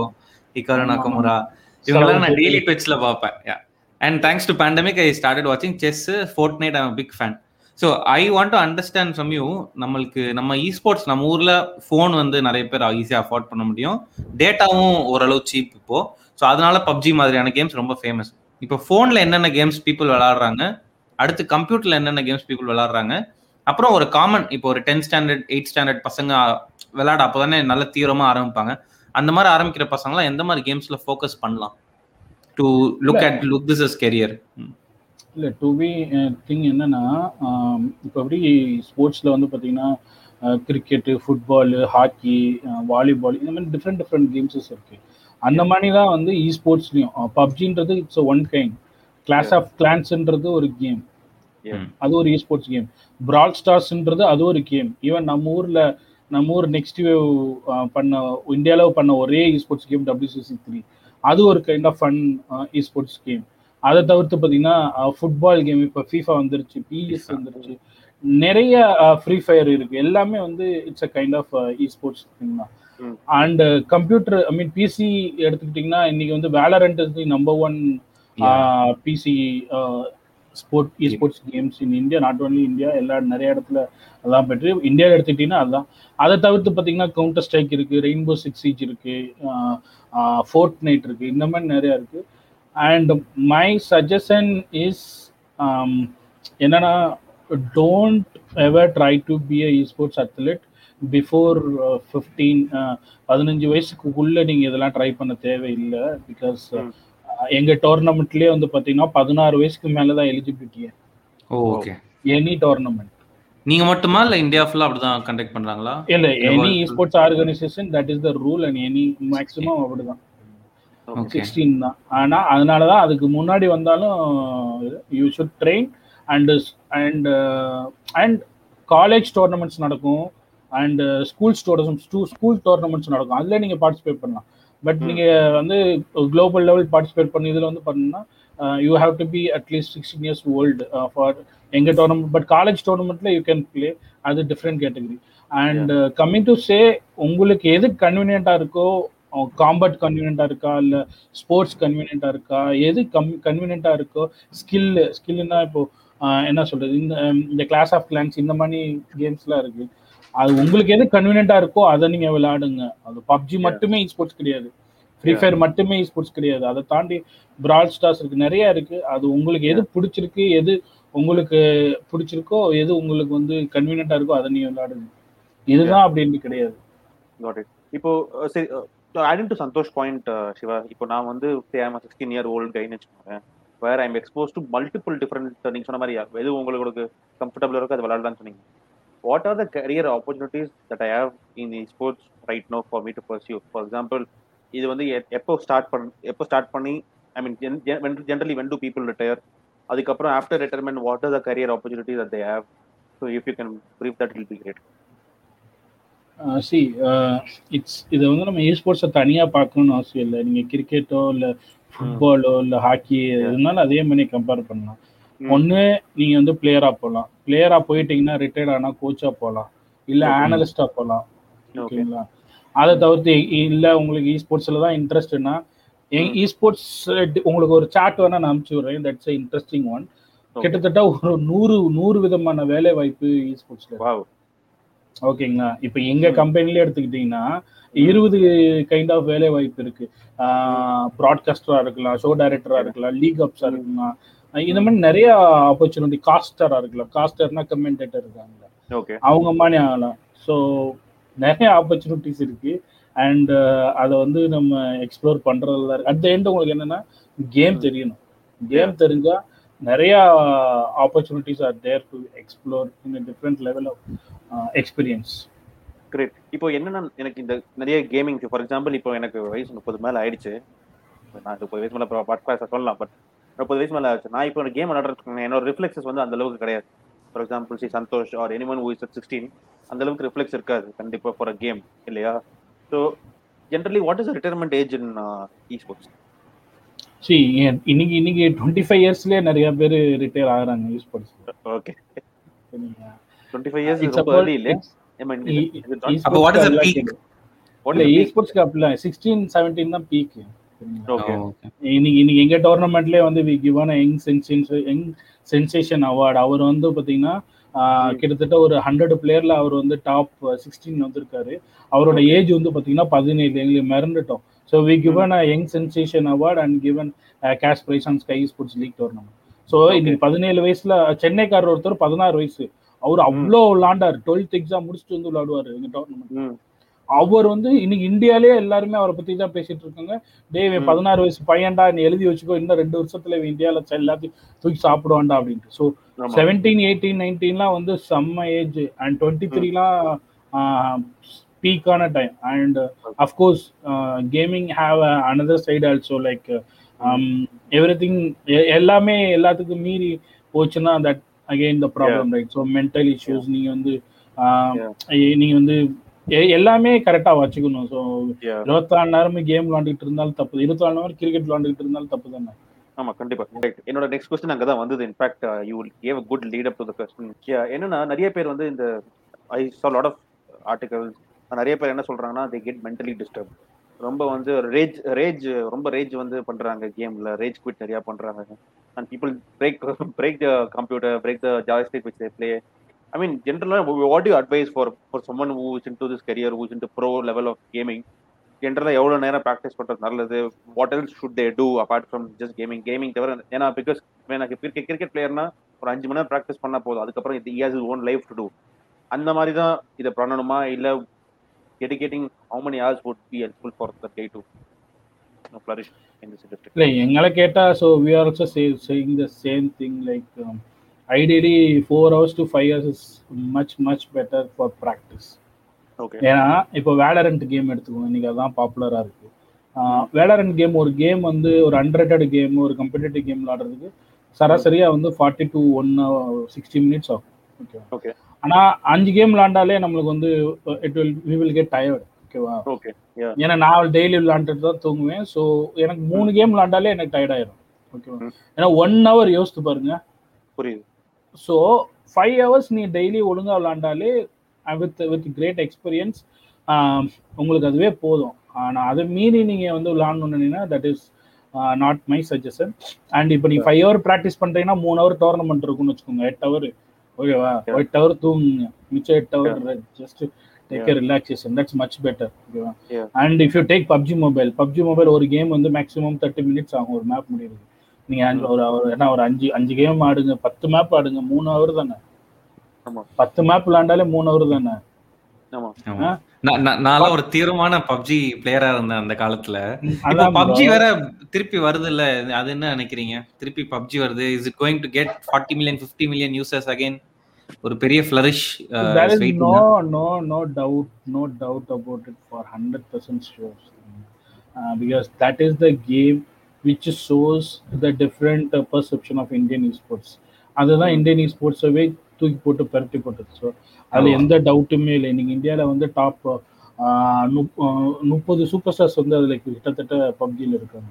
ஹிகாரு நக்கமுரா இவங்கெல்லாம் நான் டெய்லி ட்விட்ச்ல பார்ப்பேன். And thanks to pandemic I started வாட்சிங் chess Fortnite I'm big fan so I want to understand from you நம்மளுக்கு நம்ம இ ஸ்போர்ட்ஸ் நம்ம ஊர்ல ஃபோன் வந்து நிறைய பேர் ஈஸியாக அஃபோர்ட் பண்ண முடியும். டேட்டாவும் ஓரளவு சீப் இப்போ. ஸோ அதனால பப்ஜி மாதிரியான கேம்ஸ் ரொம்ப ஃபேமஸ் இப்போ ஃபோனில் என்னென்ன கேம்ஸ் பீப்புள் விளாடுறாங்க? அடுத்து கம்ப்யூட்டரில் என்னென்ன கேம்ஸ் பீப்புள் விளாடுறாங்க? அப்புறம் ஒரு காமன் இப்போ ஒரு டென்த் ஸ்டாண்டர்ட் எயிட் ஸ்டாண்டர்ட் பசங்க விளையாட அப்போ தானே நல்ல தீவிரமாக ஆரம்பிப்பாங்க. அந்த மாதிரி ஆரம்பிக்கிற பசங்களாம் எந்த மாதிரி கேம்ஸில் ஃபோக்கஸ் பண்ணலாம்? To look at look this is career இல்லை டு பி திங் என்னன்னா இப்போ எப்படி ஸ்போர்ட்ஸில் வந்து பார்த்தீங்கன்னா கிரிக்கெட்டு ஃபுட்பாலு ஹாக்கி வாலிபால் இந்த மாதிரி டிஃப்ரெண்ட் டிஃப்ரெண்ட் கேம்ஸஸ் இருக்குது அந்த மாதிரி தான் வந்து இ ஸ்போர்ட்ஸ்லையும் பப்ஜின்றது it's one kind Clash of கிளான்ஸ்ன்றது ஒரு கேம் அது ஒரு இ ஸ்போர்ட்ஸ் கேம் பிராட் ஸ்டார்ஸ்ன்றது அது ஒரு கேம் ஈவன் நம்ம ஊர்ல நம்ம ஊர் நெக்ஸ்ட் வேவ் பண்ண இந்தியாவில் பண்ண ஒரே esports game WCC three அது ஒரு kind of fun esports game அதை தவிர்த்து பார்த்தீங்கன்னா ஃபுட்பால் கேம் இப்போ ஃபீஃபா வந்துருச்சு பிஎஸ் வந்துருச்சு. நிறைய ஃப்ரீ ஃபயர் இருக்கு. எல்லாமே வந்து it's a kind of esports தான். And computer I mean PC எடுத்துக்கிட்டிங்கன்னா இன்னைக்கு வந்து Valorant is number one PC sport esports games in India not only India எல்லா நிறைய இடத்துல அதான் பெற்று இந்தியா எடுத்துக்கிட்டிங்கன்னா அதுதான். அதை தவிர்த்து பார்த்தீங்கன்னா கவுண்டர் ஸ்ட்ரைக் இருக்கு ரெயின்போ சிக்ஸ் சீச் இருக்கு ஃபோர்ட் நைட் இருக்கு இந்த மாதிரி நிறைய இருக்கு. அண்ட் மை சஜஷன் இஸ் என்னன்னா don't ever try to be a sports athlete before fifteen பதினஞ்சு வயசுக்குள்ள நீங்கள் இதெல்லாம் ட்ரை பண்ண தேவையில்லை. பிகாஸ் ம். எங்க டோர்னமெண்ட்லயே வந்து பாத்தீங்கன்னா பதினாறு வயசுக்கு மேல தான் எலிஜிபிலிட்டியே ஓகே எனி டோர்னமெண்ட் நீங்க மட்டுமா இல்ல இந்தியா ஃபுல்லா அப்படிதான் கண்டக்ட் பண்றாங்களா? இல்ல any. Sports organisation that is the rule and any maximum அப்படிதான். சிக்ஸ்டீன் தான். ஆனா அதனாலதான் அதுக்கு முன்னாடி வந்தாலும் you should train and and and college tournaments நடக்கும். And school tournaments too school tournaments நடக்கும். அதுல நீங்க பார்ட்டிசிபேட் பண்ணலாம். பட் ம். நீங்க வந்து குளோபல் லெவல் பார்ட்டிசிபேட் பண்ணி இதுல வந்து பண்ணீங்கன்னா you have to be at least sixteen years old for எங்க டோர்னமெண்ட் பட் காலேஜ் டோர்னமெண்ட்ல யூ கேன் பிளே அது different category and coming to say உங்களுக்கு எது கன்வீனியண்டா இருக்கோ காம்பட் கன்வீனியண்டா இருக்கா இல்ல ஸ்போர்ட்ஸ் கன்வீனியண்டா இருக்கா எது கம் கன்வீனியண்டா இருக்கோ ஸ்கில் ஸ்கில்னா இப்போ ஆஹ், என்ன சொல்றது இந்த இந்த கிளாஸ் ஆஃப் கிளான்ஸ் இந்த மாதிரி கேம்ஸ்லாம் இருக்கு. அது உங்களுக்கு எது கன்வீனியண்டா இருக்கோ அதை நீங்க விளையாடுங்க. அது பப்ஜி மட்டுமே ஸ்போர்ட்ஸ் கிடையாது. ஃப்ரீ. ஃபயர் மட்டுமே ஸ்போர்ட்ஸ் கிடையாது. அதை தாண்டி பிராட் ஸ்டார்ஸ் இருக்கு நிறைய இருக்கு. அது உங்களுக்கு எது பிடிச்சிருக்கு எது உங்களுக்கு பிடிச்சிருக்கோ எது உங்களுக்கு வந்து கன்வீனியண்டா இருக்கோ அதை நீங்க விளையாடுங்க. இதுதான் அப்படின்னு கிடையாது. இப்போ சரி adding to Santhosh point Siva இப்போ நான் வந்து சிக்ஸ்டீன் இயர் ஓல்டு கைன்னு வச்சுக்கோங்க where I'm expose to multiple different நீங்க சொன்ன மாதிரி எது உங்களுக்கு கம்ஃபர்டபுள் இருக்கோ அது விளையாடலாம்னு சொன்னீங்க. What are the career opportunities that I have in sports right no for me to pursue for example இது வந்து எப்போ ஸ்டார்ட் பண்ண எப்போ ஸ்டார்ட் பண்ணி I mean generally when to people retire அதுக்கப்புறம் after retirement what are the career opportunities that they have so if you can brief that will be great see it's இதை வந்து நம்ம ஸ்போர்ட்ஸை தனியாக பார்க்கணும்னு அவசியம் இல்லை. நீங்கள் கிரிக்கெட்டோ இல்லை ஃபுட்பாலோ இல்லை ஹாக்கி இருந்தாலும் அதே மாதிரி கம்பேர் பண்ணலாம். ஒன்று நீங்கள் வந்து பிளேயராக போகலாம் பிளேயராக போயிட்டீங்கன்னா ரிட்டையர்ட் ஆனால் கோச்சாக போகலாம் இல்லை Okay. ஆனலிஸ்டாக போகலாம் ஓகே ஓகேங்களா? அதை தவிர்த்து இல்லை உங்களுக்கு இ ஸ்போர்ட்ஸில் தான் இன்ட்ரெஸ்ட்னா இ ஸ்போர்ட்ஸ் உங்களுக்கு ஒரு சாட் வேணா நான் அனுப்பிச்சு விடுறேன். தட்ஸ் இன்ட்ரெஸ்டிங் ஒன் கிட்டத்தட்ட ஒரு நூறு நூறு விதமான வேலை வாய்ப்பு இ ஸ்போர்ட்ஸ்ல ஓகேங்களா? இப்போ எங்க ம். கம்பெனில எடுத்துக்கிட்டீங்கன்னா இருபது கைண்ட் ஆஃப் வேலை வாய்ப்பு இருக்கு ப்ராட்காஸ்டரா இருக்கலாம் ஷோ டைரக்டரா இருக்கலாம் லீக் அப்ஸா இருக்கலாம் இந்த மாதிரி நிறைய ஆப்பர்ச்சுனிட்டி காஸ்டரா இருக்கலாம். காஸ்டர்னா கமெண்டேட்டர் இருக்காங்க. ஓகே அவங்க மாதிரி ஆகலாம். ஸோ நிறைய ஆப்பர்ச்சுனிட்டிஸ் இருக்கு. அண்ட் அதை வந்து நம்ம எக்ஸ்ப்ளோர் பண்றதுல அட் த எண்ட் உங்களுக்கு என்னன்னா கேம் தெரியணும். கேம் தெரிஞ்சா நிறைய opportunities are there to explore in different level of experience great இப்போ என்னன்னா எனக்கு இந்த நிறைய கேமிங் ஃபார் எக்ஸாம்பிள் இப்போ எனக்கு வயசு முப்பது மேல ஆயிடுச்சு. நான் முப்பது வயசு மேல பாட்காஸ்ட் சொல்லலாம். பட் முப்பது வயசு மேல ஆச்சு. நான் இப்போ ஒரு கேம் விளையாடுறதுக்கு என்னோட ரிஃப்ளெக்ஸஸ் வந்து அந்த அளவுக்கு கிடையாது. For example see Santhosh or any man who is sixteen அந்த அளவுக்கு ரிஃப்ளெக்ஸ் இருக்காது. கண்டிப்பா ஃபார் அ கேம் இல்லையா? So generally what is retirement age in esports see இன்னைக்கு இன்னைக்கு டுவெண்ட்டி ஃபைவ் இயர்ஸ்லயே நிறைய பேர் ரிட்டையர் ஆகுறாங்க யூஸ் படிச்சு ஓகே டுவெண்ட்டி ஃபைவ் இயர்ஸ் ரொம்ப not? அப்போ the peak? What இல்ல is the இ peak? ஸ்போர்ட்ஸ்க்கு அப்படிலாம் சிக்ஸ்டீன் செவன்டீன் தான் பீக் Okay. இன்னைக்கு இன்னைக்கு எங்க டோர்னமெண்ட்லயே வந்து we given young sensation young sensation award அவர் வந்து பாத்தீங்கன்னா. கிட்டத்தட்ட ஒரு ஹண்ட்ரட் பிளேயர்ல அவர் வந்து டாப் சிக்ஸ்டீன் வந்திருக்காரு. அவரோட ஏஜ் வந்து பாத்தீங்கன்னா பதினேழு. எங்களுக்கு மறந்துட்டோம். So we given a young sensation award and given cash prize on Sky Sports league tournament so. இன்னைக்கு பதினேழு வயசுல சென்னைக்காரர் ஒருத்தர் பதினாறு வயசு. அவர் அவ்வளோ விளாண்டார். டுவெல்த் எக்ஸாம் முடிச்சுட்டு வந்து விளையாடுவாரு எங்க டோர்னமெண்ட் அவர் வந்து இன்னைக்கு இந்தியாலயே எல்லாருமே அவரை பத்தி தான் பேசிட்டு இருக்காங்க. இவன் ம். பதினாறு வயசு பையன்டா நீ எழுதி வச்சுக்கோ இன்னும் ரெண்டு வருஷத்துல இவன் இந்தியால எல்லாத்தையும் தூக்கி சாப்பிடுவான்டா அப்படின்ட்டு. ஸோ. செவன்டீன் எயிட்டீன் நைன்டீன்லாம் வந்து செம்ம ஏஜ் அண்ட் டுவெண்ட்டி த்ரீலாம் பீக்கான time and of course gaming have another side also like everything எல்லாமே எல்லாத்துக்கும் மீறி போச்சுன்னா that again the problem right so mental issues நீங்க வந்து நீங்க வந்து எல்லாமே கரெக்டா வச்சுக்கணும். So Yeah. இருபத்தி நாலு நேரமும் கேம் விளாண்டுட்டு இருந்தாலும் தப்பு. இருபத்தி நாலு நேரம் கிரிக்கெட் விளாண்டுட்டு இருந்தாலும் தப்பு தானே? ஆமா கண்டிப்பா. Right. என்னோட நெக்ஸ்ட் கொஸ்டின் அங்கதான் வந்தது. In fact you gave good lead up to question என்னன்னா நிறைய பேர் வந்து இந்த I saw lot of articles நிறைய பேர் என்ன சொல்றாங்கன்னா தே கெட் மென்டலி டிஸ்டர்ப் ரொம்ப வந்து ரேஜ் ரேஜ் ரொம்ப ரேஜ் வந்து பண்றாங்க கேம்ல ரேஜ் குவிட் நிறைய பண்றாங்க. And people break break the computer break the joystick which they play I mean ஜென்ரலா what you advice for for someone who's in to this career who's in pro level of gaming ஜென்ரலாக எவ்வளோ நேரம் ப்ராக்டிஸ் பண்ணுறது நல்லது? What else should they do apart from just gaming gaming தவிர ஏன்னா பிகாஸ் எனக்கு கிரிக்கெட் கிரிக்கெட் பிளேயர்னா ஒரு அஞ்சு மணி நேரம் ப்ராக்டிஸ் பண்ணால் போதும். அதுக்கப்புறம் இது years own life to do அந்த மாதிரி தான் இதை பண்ணணுமா? இல்லை dedicating how many hours would be helpful for the day to இல்லை எங்களை கேட்டால் so we are also say saying the same thing like ideally four hours to five hours is much much better for practice Okay. ஏன்னா இப்போ வேலரண்ட் கேம் எடுத்துக்கோங்க இன்னைக்கு அதான் பாப்புலராக இருக்கு. வேலரண்ட் கேம் ஒரு கேம் வந்து ஒரு அன்ரேட்டட் கேம் ஒரு கம்பெடிட்டிவ் கேம் விளாடுறதுக்கு சராசரியா வந்து forty to one sixty minutes ஆகும். ஓகேவா Okay. ஆனா அஞ்சு கேம் விளாண்டாலே நம்மளுக்கு வந்து it will we will get tired ஓகேவா. Yeah. ஏன்னா நான் டெய்லி விளாண்டுட்டு தான் தூங்குவேன். ஸோ எனக்கு மூணு கேம் விளாண்டாலே எனக்கு டயர்ட் ஆயிரும். ஓகேவா. ஏன்னா ஒன் ஹவர் யோசித்து பாருங்க. புரியுது. ஸோ ஃபைவ் ஹவர்ஸ் நீ டெய்லி ஒழுங்கா விளாண்டாலே வித் வித் கிரேட் எக்ஸ்பீரியன்ஸ் உங்களுக்கு அதுவே போதும். ஆனால் அதை மீறி நீங்கள் வந்து விளாடணுன்னா that is not my suggestion and இப்போ நீ ஃபைவ் ஹவர் ப்ராக்டிஸ் பண்ணுறீங்கன்னா மூணு ஹவர் டோர்னமெண்ட் இருக்குன்னு வச்சுக்கோங்க. எட்டு ஹவர் ஓகேவா. எட்டு ஹவர் தூங்குங்க. மிச்சம் எட்டு hour just take relaxation that's much better ஓகேவா. And if you take PUBG mobile PUBG mobile ஒரு கேம் வந்து மேக்ஸிமம் தேர்ட்டி மினிட்ஸ் ஆகும். ஒரு மேப் முடியுது நீங்க ஒரு என்ன ஒரு அஞ்சு அஞ்சு கேம் ஆடுங்க பத்து மேப் ஆடுங்க மூணு ஹவர் தானே? ஆமா. பத்து மேப் விளாண்டாலே மூணு ஹவர் தானே. நான் ஒரு தீவிரமான பப்ஜி பிளேயரா இருந்தேன் அந்த காலத்துல. இப்போ பப்ஜி. வேற திருப்பி வருது இல்ல அது என்ன நினைக்கிறீங்க? திருப்பி பப்ஜி வருது is it going to get forty million fifty million users again ஒரு பெரிய flourish there is no no no doubt no doubt about it for 100% sure. Uh, because that is the game which shows the different uh, perception of Indian esports. அதுதான் இந்தியன் esports-அவே தூக்கி போட்டு பரட்டி போட்டது. ஸோ அதுல. எந்த டவுட்டுமே இல்லை. இன்னைக்கு இந்தியாவில் வந்து டாப் முப்பது சூப்பர் ஸ்டார்ஸ் வந்து அதுல கிட்டத்தட்ட பப்ஜியில் இருக்காங்க.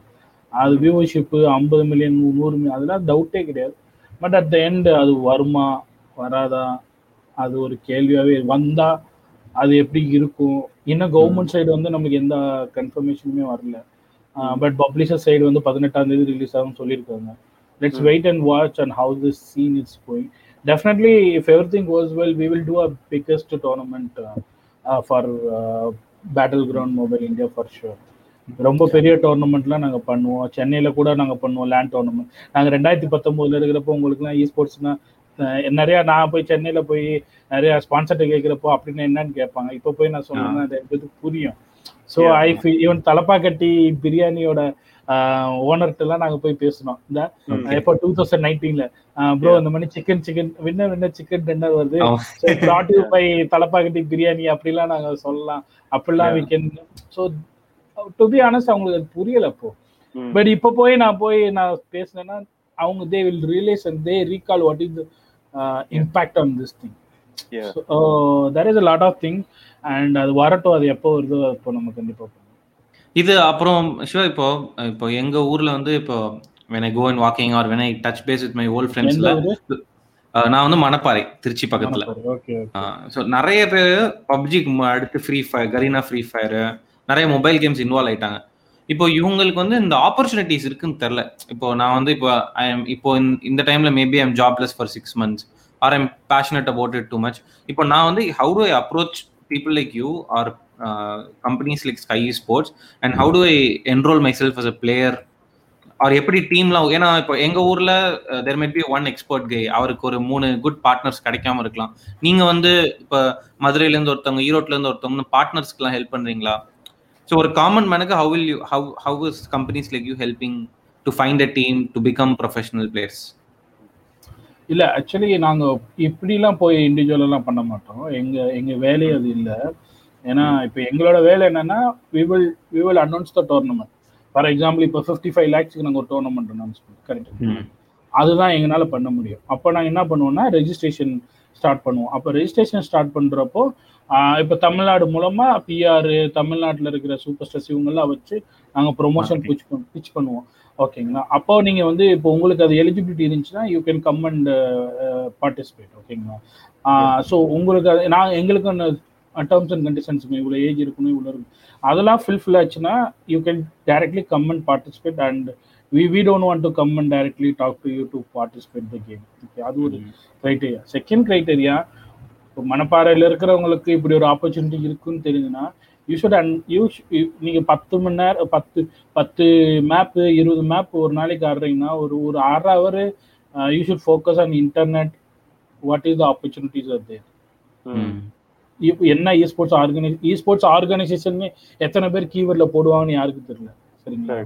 அது வியூவர்ஷிப்பு ஐம்பது மில்லியன் நூறு மில்லியன் அதெல்லாம் டவுட்டே கிடையாது. பட் அட் த எண்ட் அது வருமா வராதா? அது ஒரு கேள்வியாவே வந்தா அது எப்படி இருக்கும்? இன்னும் கவர்மெண்ட் சைடு வந்து நமக்கு எந்த கன்ஃபர்மேஷனுமே வரல. பட் பப்ளிஷர் சைடு வந்து பதினெட்டாம் தேதி ரிலீஸ் ஆகும் சொல்லியிருக்காங்க. Let's. Wait and watch and how this scene is going definitely if everything goes well we will do a biggest tournament for battle ground mobile India for sure ரொம்ப பெரிய டோர்னமெண்ட்லாம் நாங்கள் பண்ணுவோம். சென்னையில் கூட நாங்கள் பண்ணுவோம் லேண்ட் டோர்னமெண்ட் நாங்கள் ரெண்டாயிரத்தி பத்தொம்போதுல இருக்கிறப்போ உங்களுக்குலாம் இ ஸ்போர்ட்ஸ்னா நிறையா நான் போய் சென்னையில் போய் நிறைய ஸ்பான்சர்ட்ட கேட்குறப்போ அப்படின்னு என்னன்னு கேட்பாங்க. இப்போ போய் நான் சொன்னேன்னா அது புரியும். ஸோ. ஐ ஈவன் தலப்பாக்கட்டி பிரியாணியோட ஓனர்கிட்டலாம் நாங்கள் போய் பேசணும் இந்த. இப்போ டூ தௌசண்ட் நைன்டீன்ல ப்ரோ. இந்த மாதிரி chicken chicken winner winner chicken dinner வருது brought you by Thalappakatti biryani அப்படிலாம் நாங்க சொல்லலாம் அப்படிலாம் we can so to be honest அவங்களுக்கு அது புரியல அப்போ ம். பட் இப்போ போய் நான் போய் நான் பேசினேன்னா அவங்க they will realise and they recall what is impact on this thing. There is a lot of thing and அது வரட்டும் அது எப்போ வருதோ அப்போ நம்ம கண்டிப்பா பண்ணுவோம் இது அப்புறம் சிவா இப்போ இப்போ எங்க ஊர்ல வந்து இப்போ when I go and walking or when I touch base with my old friends எந்த ல ஊரு? அஹ் நான் வந்து மணப்பாறை திருச்சி பக்கத்துல. ஸோ நிறைய பேர் பப்ஜிக்கு அடுத்து free fire Garena free fire நிறைய மொபைல் கேம்ஸ் இன்வால்வ் ஆயிட்டாங்க. இப்போ இவங்களுக்கு வந்து இந்த ஆப்பர்ச்சுனிட்டிஸ் இருக்குன்னு தெரில இப்போ நான் வந்து இப்போ ஐ எம் இப்போ இந்த- டைம்ல maybe I'm jobless for six months or I'm passionate about it too much இப்போ நான் வந்து how to I approach people like you or companies like Sky Sports and how to do I my myself as அ player? ஆர் எப்படி டீம்லாம் ஏன்னா இப்போ எங்க ஊர்ல தெர் மெட் பி ஒன் எக்ஸ்பர்ட் கை அவருக்கு ஒரு மூணு குட் பார்ட்னர்ஸ் கிடைக்காம இருக்கலாம். நீங்க வந்து இப்போ மதுரையில இருந்து ஒருத்தவங்க ஈரோட்ல இருந்து ஒருத்தவங்க பார்ட்னர்ஸ்க்குலாம் ஹெல்ப் பண்றீங்களா? ஸோ ஒரு common மேனுக்கு how will you how how is companies like you helping to find a team to become professional players இல்ல ஆக்சுவலி நாங்க இப்படிலாம் போய் இண்டிவிஜுவலெல்லாம் பண்ண மாட்டோம். எங்க எங்க வேலையே அது இல்ல. ஏன்னா இப்போ எங்களோட வேலை என்னன்னா we will we will announce the tournament for example இப்போ ஃபிஃப்டி ஃபைவ் லேக்ஸ்க்கு நாங்கள் ஒரு டோர்னமெண்ட் அனௌன்ஸ் கரெக்ட் அதுதான் எங்களால் பண்ண முடியும். அப்போ நாங்கள் என்ன பண்ணுவோம்னா ரெஜிஸ்ட்ரேஷன் ஸ்டார்ட் பண்ணுவோம். அப்போ ரெஜிஸ்ட்ரேஷன் ஸ்டார்ட் பண்ணுறப்போ இப்போ தமிழ்நாடு மூலமாக பிஆர் தமிழ்நாட்டில் இருக்கிற சூப்பர் ஸ்டார்ஸ் இவங்கெல்லாம் வச்சு நாங்கள் ப்ரொமோஷன். பிச் பிச் பண்ணுவோம். ஓகேங்களா? அப்போ நீங்கள் வந்து இப்போ உங்களுக்கு அது எலிஜிபிலிட்டி இருந்துச்சுன்னா you can come and participate ஓகேங்களா? ஸோ உங்களுக்கு அது நான் எங்களுக்கு டேர்ம்ஸ் அண்ட் கண்டிஷன்ஸ் இவ்வளோ ஏஜ் இருக்கணும் இவ்வளோ இருக்கும் அதெல்லாம் ஃபில்ஃபில் ஆச்சுன்னா you can directly come and participate and we we don't want to come and directly talk to you to participate the game okay அது ஒரு க்ரைட்டேரியா செகண்ட் க்ரைட்டேரியா இப்போ மணப்பாறையில் இருக்கிறவங்களுக்கு இப்படி ஒரு ஆப்பர்ச்சுனிட்டி இருக்குன்னு தெரியுதுன்னா யூ ஷுட் அண்ட் யூ நீங்கள் பத்து மணி நேரம் பத்து பத்து மேப்பு இருபது மேப் ஒரு நாளைக்கு ஆடுறீங்கன்னா ஒரு ஒரு ஆறு hour you should focus on internet what is the opportunities are there இப்போ என்ன இ ஸ்போர்ட்ஸ் ஆர்கனைஸ் இ ஸ்போர்ட்ஸ் ஆர்கனைசேஷன் எத்தனை பேர் கீவேர்ட்ல போடுவாங்கன்னு யாருக்கு தெரியல. சரிங்களா?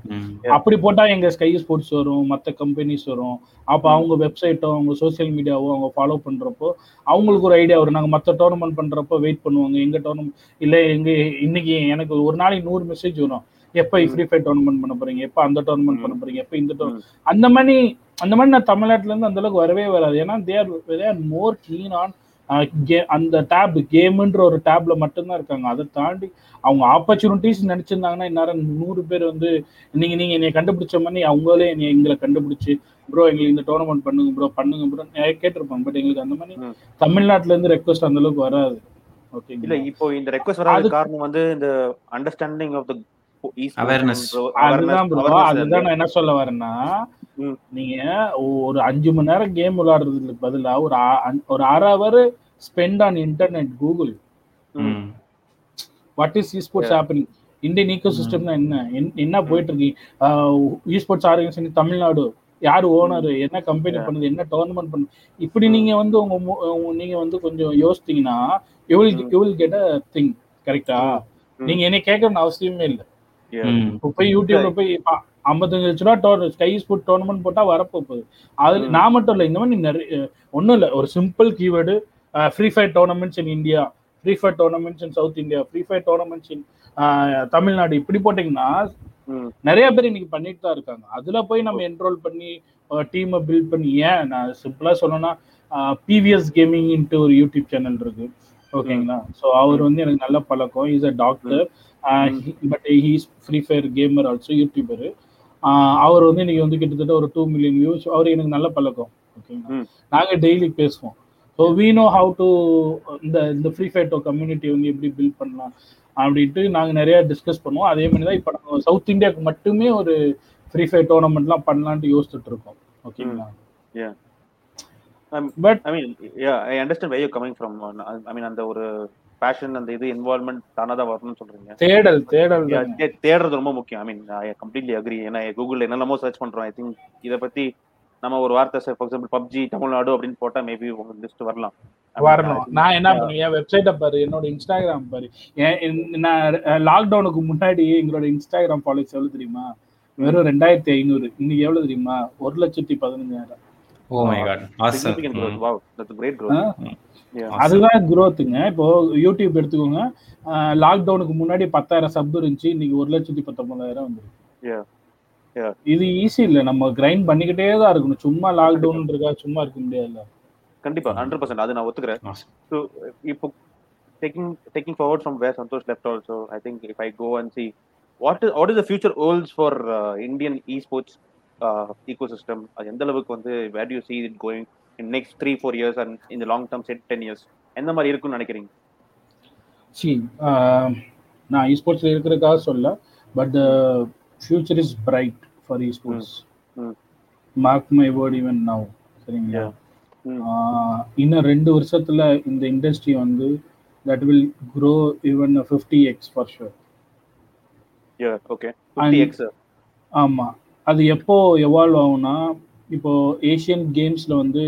அப்படி போட்டா எங்க ஸ்கை ஸ்போர்ட்ஸ் வரும் மற்ற கம்பெனிஸ் வரும். அப்ப அவங்க வெப்சைட்டோ அவங்க சோசியல் மீடியாவோ அவங்க ஃபாலோ பண்றப்போ அவங்களுக்கு ஒரு ஐடியா வரும். நாங்க மற்ற டோர்னமெண்ட் பண்றப்போ வெயிட் பண்ணுவாங்க. எங்க டோர்னமெண்ட் இல்ல எங்க இன்னைக்கு எனக்கு ஒரு நாளைக்கு நூறு மெசேஜ் வரும். எப்ப ஃப்ரீ ஃபயர் டோர்னமெண்ட் பண்ண போறீங்க? எப்ப அந்த டோர்னமெண்ட் பண்ண போறீங்க? எப்ப இந்த டோர்னமெண்ட் அந்த மாதிரி அந்த மாதிரி நான் தமிழ்நாட்டுல இருந்து அந்த அளவுக்கு வரவே வராது. ஏன்னா there there more keen on அந்த டேப் கேமுன்ற ஒரு டேப்ல மட்டும்தான் இருக்காங்க. அதை தாண்டி அவங்க ஆப்பர்ச்சுனிட்டிஸ் நினைச்சிருந்தாங்கன்னா இந்நேரம் நூறு பேர் வந்து நீங்க நீங்க என்னை கண்டுபிடிச்ச மாதிரி அவங்களே என்னை எங்களை கண்டுபிடிச்சு ப்ரோ எங்களுக்கு இந்த டோர்னமெண்ட் பண்ணுங்க ப்ரோ பண்ணுங்க ப்ரோ கேட்டிருப்பாங்க. பட் எங்களுக்கு அந்த மாதிரி தமிழ்நாட்டுல இருந்து ரெக்வஸ்ட் அந்த அளவுக்கு வராது. ஓகே இல்ல இப்போ இந்த ரெக்வஸ்ட் வராத காரணம் வந்து இந்த அண்டர்ஸ்டாண்டிங் ஆஃப் த அவேர்னஸ் அதுதான் ப்ரோ அதுதான் நான் என்ன சொல்ல வரேன்னா நீங்க ஒரு அஞ்சு மணி நேரம் கேம் விளையாடுறதுக்கு பதிலா ஒரு ஒரு அரை hour spend on internet Google what is esports happening Indian ego சிஸ்டம்னா என்ன? என்ன போயிட்டு இருக்கு இ ஸ்போர்ட்ஸ் ஆர்கனைசேஷன் தமிழ்நாடு. யார் ஓனர் என்ன கம்பெனி பண்ணுது? என்ன டோர்னமெண்ட் பண்ணுது இப்படி நீங்க வந்து உங்க நீங்க வந்து கொஞ்சம் யோசித்தீங்கன்னா you will you will get a thing கரெக்டா நீங்க என்ன கேட்கணும்னு அவசியமே இல்லை. போய் யூடியூப்ல போய் ஐம்பத்தஞ்சு லட்ச ரூபா டோர் ஸ்கை ஸ்போர்ட் டோர்னமெண்ட் போட்டா வரப்போகுது. அது நான் மட்டும் இல்லை இந்த மாதிரி நிறைய ஒன்றும் இல்லை. ஒரு simple keyword free fire tournaments in India free fire tournaments in south India free fire tournaments in Tamil Nadu இப்படி போட்டிங்கன்னா நிறைய பேர் இன்னைக்கு பண்ணிட்டு தான் இருக்காங்க. அதுல போய் நம்ம என்ரோல் பண்ணி டீமை பில்ட் பண்ணி ஏன்? நான் சிம்பிளா சொல்லணும்னா பிவிஎஸ் கேமிங் இன்ட்டு ஒரு யூடியூப் சேனல் இருக்கு. ஓகேங்களா? ஸோ அவர் வந்து எனக்கு நல்ல பழக்கம். Is a doctor but he's free fire gamer also YouTuber அவர் வந்து இன்னைக்கு வந்து கிட்டத்தட்ட ஒரு டூ மில்லியன் வியூஸ் அவர் எனக்கு நல்ல பழக்கம். ஓகேங்களா நாங்கள் டெய்லி பேசுவோம். So we know how to இந்த இந்த ஃப்ரீ ஃபயர் கம்யூனிட்டி வந்து எப்படி பில்ட் பண்ணலாம் அப்படின்ட்டு நாங்கள் நிறைய டிஸ்கஸ் பண்ணுவோம். அதே மாதிரி தான் இப்போ நாங்கள் சவுத் இந்தியாவுக்கு மட்டுமே ஒரு ஃப்ரீ ஃபயர் டோர்னமெண்ட்லாம் பண்ணலான்ட்டு யோசிச்சுட்டு இருக்கோம். ஓகேங்களா but I mean I understand way you coming from I mean அந்த ஒரு பேஷன் அந்த இது இன்வால்மெண்ட் தானா தான் வரணும்னு சொல்றீங்க? தேடல் தேடல் தேடுறது ரொம்ப முக்கியம். I mean I completely agree ஏன்னா கூகுள் என்னென்னமோ சர்ச் பண்றோம். ஐ திங்க் இதை பத்தி நம்ம ஒரு வார்த்தை ஃபார் எக்ஸாம்பிள் பப்ஜி தமிழ்நாடு அப்படின்னு போட்டா மேபி உங்க லிஸ்ட் வரலாம். வரணும். நான் என்ன பண்ணுவேன்? வெப்சைட்டை பாரு. என்னோட இன்ஸ்டாகிராம் பாரு. நான் லாக்டவுனுக்கு முன்னாடி எங்களோட இன்ஸ்டாகிராம் ஃபாலோஸ் எவ்வளவு தெரியுமா? வெறும் ரெண்டாயிரத்தி ஐநூறு. இன்னைக்கு எவ்வளவு தெரியுமா? ஒரு லட்சத்தி பதினஞ்சாயிரம். ஓ மை காட் அதுதான் குரோத்துங்க இப்போ யூடியூப் எடுத்துக்கோங்க. லாக்டவுனுக்கு முன்னாடி பத்தாயிரம் சப் இருந்துச்சு. இன்னைக்கு ஒரு லட்சத்தி பத்தொன்பதாயிரம் வந்துருக்கு. இது ஈஸி இல்ல. நம்ம கிரைண்ட் பண்ணிக்கிட்டே தான் இருக்கணும். சும்மா லாக்டவுன் இருக்கா சும்மா இருக்க முடியாதுல்ல. கண்டிப்பா. ஹண்ட்ரட் பர்சன்ட் அது நான் ஒத்துக்கிறேன். ஸோ இப்போ taking taking forward from where Santhosh left also I think if I go and see what is what is the future holds for Indian esports ecosystem அது எந்த அளவுக்கு வந்து where you see it going next three four years and இந்த long term set ten years எந்த மாதிரி இருக்குன்னு நினைக்கிறீங்க? சி நான் இ ஸ்போர்ட்ஸ்ல இருக்கிறதுக்காக சொல்ல but future is bright for esports mark my. Word even now சரிங்களா? இன்னும் ரெண்டு வருஷத்துல இந்த இண்டஸ்ட்ரி வந்து that will grow even fifty X for sure okay ஆமா. அது எப்போ எவால்வ் ஆகும்னா இப்போ ஏஷியன் கேம்ஸ்ல வந்து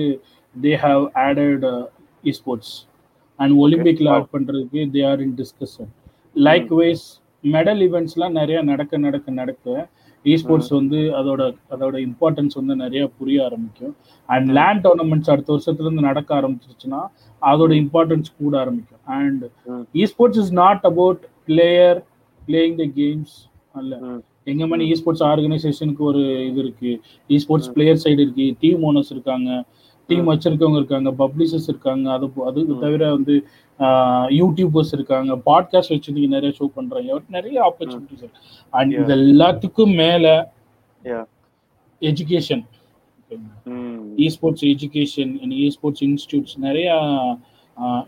they have added esports and ஒலிம்பிக்ல add பண்றதுக்கு they are in discussion likewise medal ஈவெண்ட்ஸ்லாம் நிறைய நடக்க நடக்க நடக்க இ ஸ்போர்ட்ஸ் வந்து அதோட அதோட இம்பார்ட்டன்ஸ் வந்து நிறைய புரிய ஆரம்பிக்கும். அண்ட் லேண்ட் டோர்னமெண்ட்ஸ் அடுத்த வருஷத்துல இருந்து நடக்க ஆரம்பிச்சிருச்சுன்னா அதோட இம்பார்ட்டன்ஸ் கூட ஆரம்பிக்கும். And e sports is not about player playing the games அல்ல. எங்க மணி இ ஸ்போர்ட்ஸ் ஆர்கனைசேஷனுக்கு ஒரு இது இருக்கு. இ ஸ்போர்ட்ஸ் பிளேயர் சைடு இருக்கு. டீம் ஓனர்ஸ் இருக்காங்க. டீம் வச்சிருக்கவங்க இருக்காங்க. பப்ளிஷர்ஸ் இருக்காங்க. அது அதுக்கு தவிர வந்து யூடியூபர்ஸ் இருக்காங்க. பாட்காஸ்ட் வச்சு நீங்க நிறைய ஷோ பண்றாங்க. நிறைய ஆப்பர்ச்சுனிட்டிஸ் இருக்கு. அண்ட் இது எல்லாத்துக்கும் மேல education e sports education e sports institutes நிறைய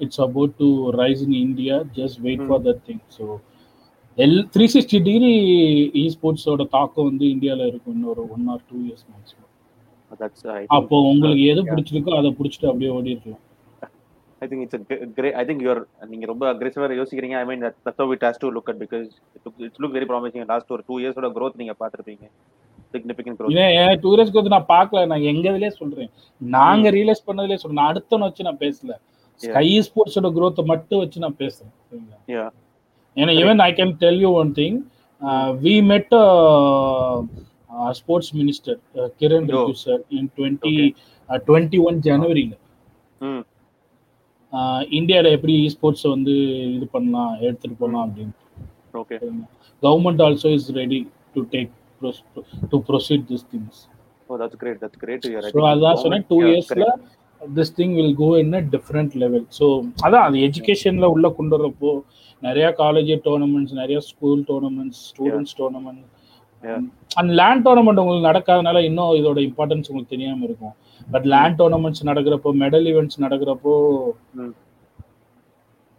it's about to rise in India just wait. For that thing so L three sixty degree e ஸ்போர்ட்ஸோட தாக்கம் வந்து இந்தியாவில் இருக்கும் இன்னொரு one or two years maximum அப்போ உங்களுக்கு எது. பிடிச்சிருக்கோ அதை பிடிச்சிட்டு அப்படியே ஓடி இருக்கலாம் it's a g- great. I think you're நீங்க ரொம்ப அக்ரெசிவா யோசிக்கிறீங்க. I mean that, that's how it has to look at because it look, it look very promising. Last ஒரு years ஓட growth நீங்க பார்த்திருப்பீங்க. ஏன் ஏன் டூரிஸ்ட்க்கு வந்து நான் பார்க்கல. நான் எங்க இதுலயே சொல்றேன். நாங்க ரியலைஸ் பண்ணதுலயே சொல்றேன். நான் அடுத்தவனை வச்சு நான் பேசல. ஸ்கை ஸ்போர்ட்ஸோட growth மட்டும் வச்சு நான் பேசுறேன். ஏன்னா even I can tell you one thing we met sports minister Kiran. Rijiju sir in twenty twenty one ஜனவரியில் ம். இந்தியாவில் எப்படி ஸ்போர்ட்ஸை வந்து இது பண்ணலாம் எடுத்துட்டு போகலாம் அப்படின்னு. Government also is ready to take to proceed this things that's great. That's great to hear. I so think அதான் சொன்னேன் டூ yeah, இயர்ஸ்ல correct. This thing will go in different level so அதான் அது எஜுகேஷன்ல உள்ள கொண்டு வரப்போ நிறைய காலேஜ் டோர்னமெண்ட்ஸ் நிறைய school tournaments students tournament. And LAN tournament உங்களுக்கு நடக்காதனால இன்னும் இதோட இம்பார்ட்டன்ஸ் உங்களுக்கு தெரியாம இருக்கும் பட் லேண்ட் டோர்னமெண்ட்ஸ் நடக்கிறப்போ medal events நடக்கிறப்போ.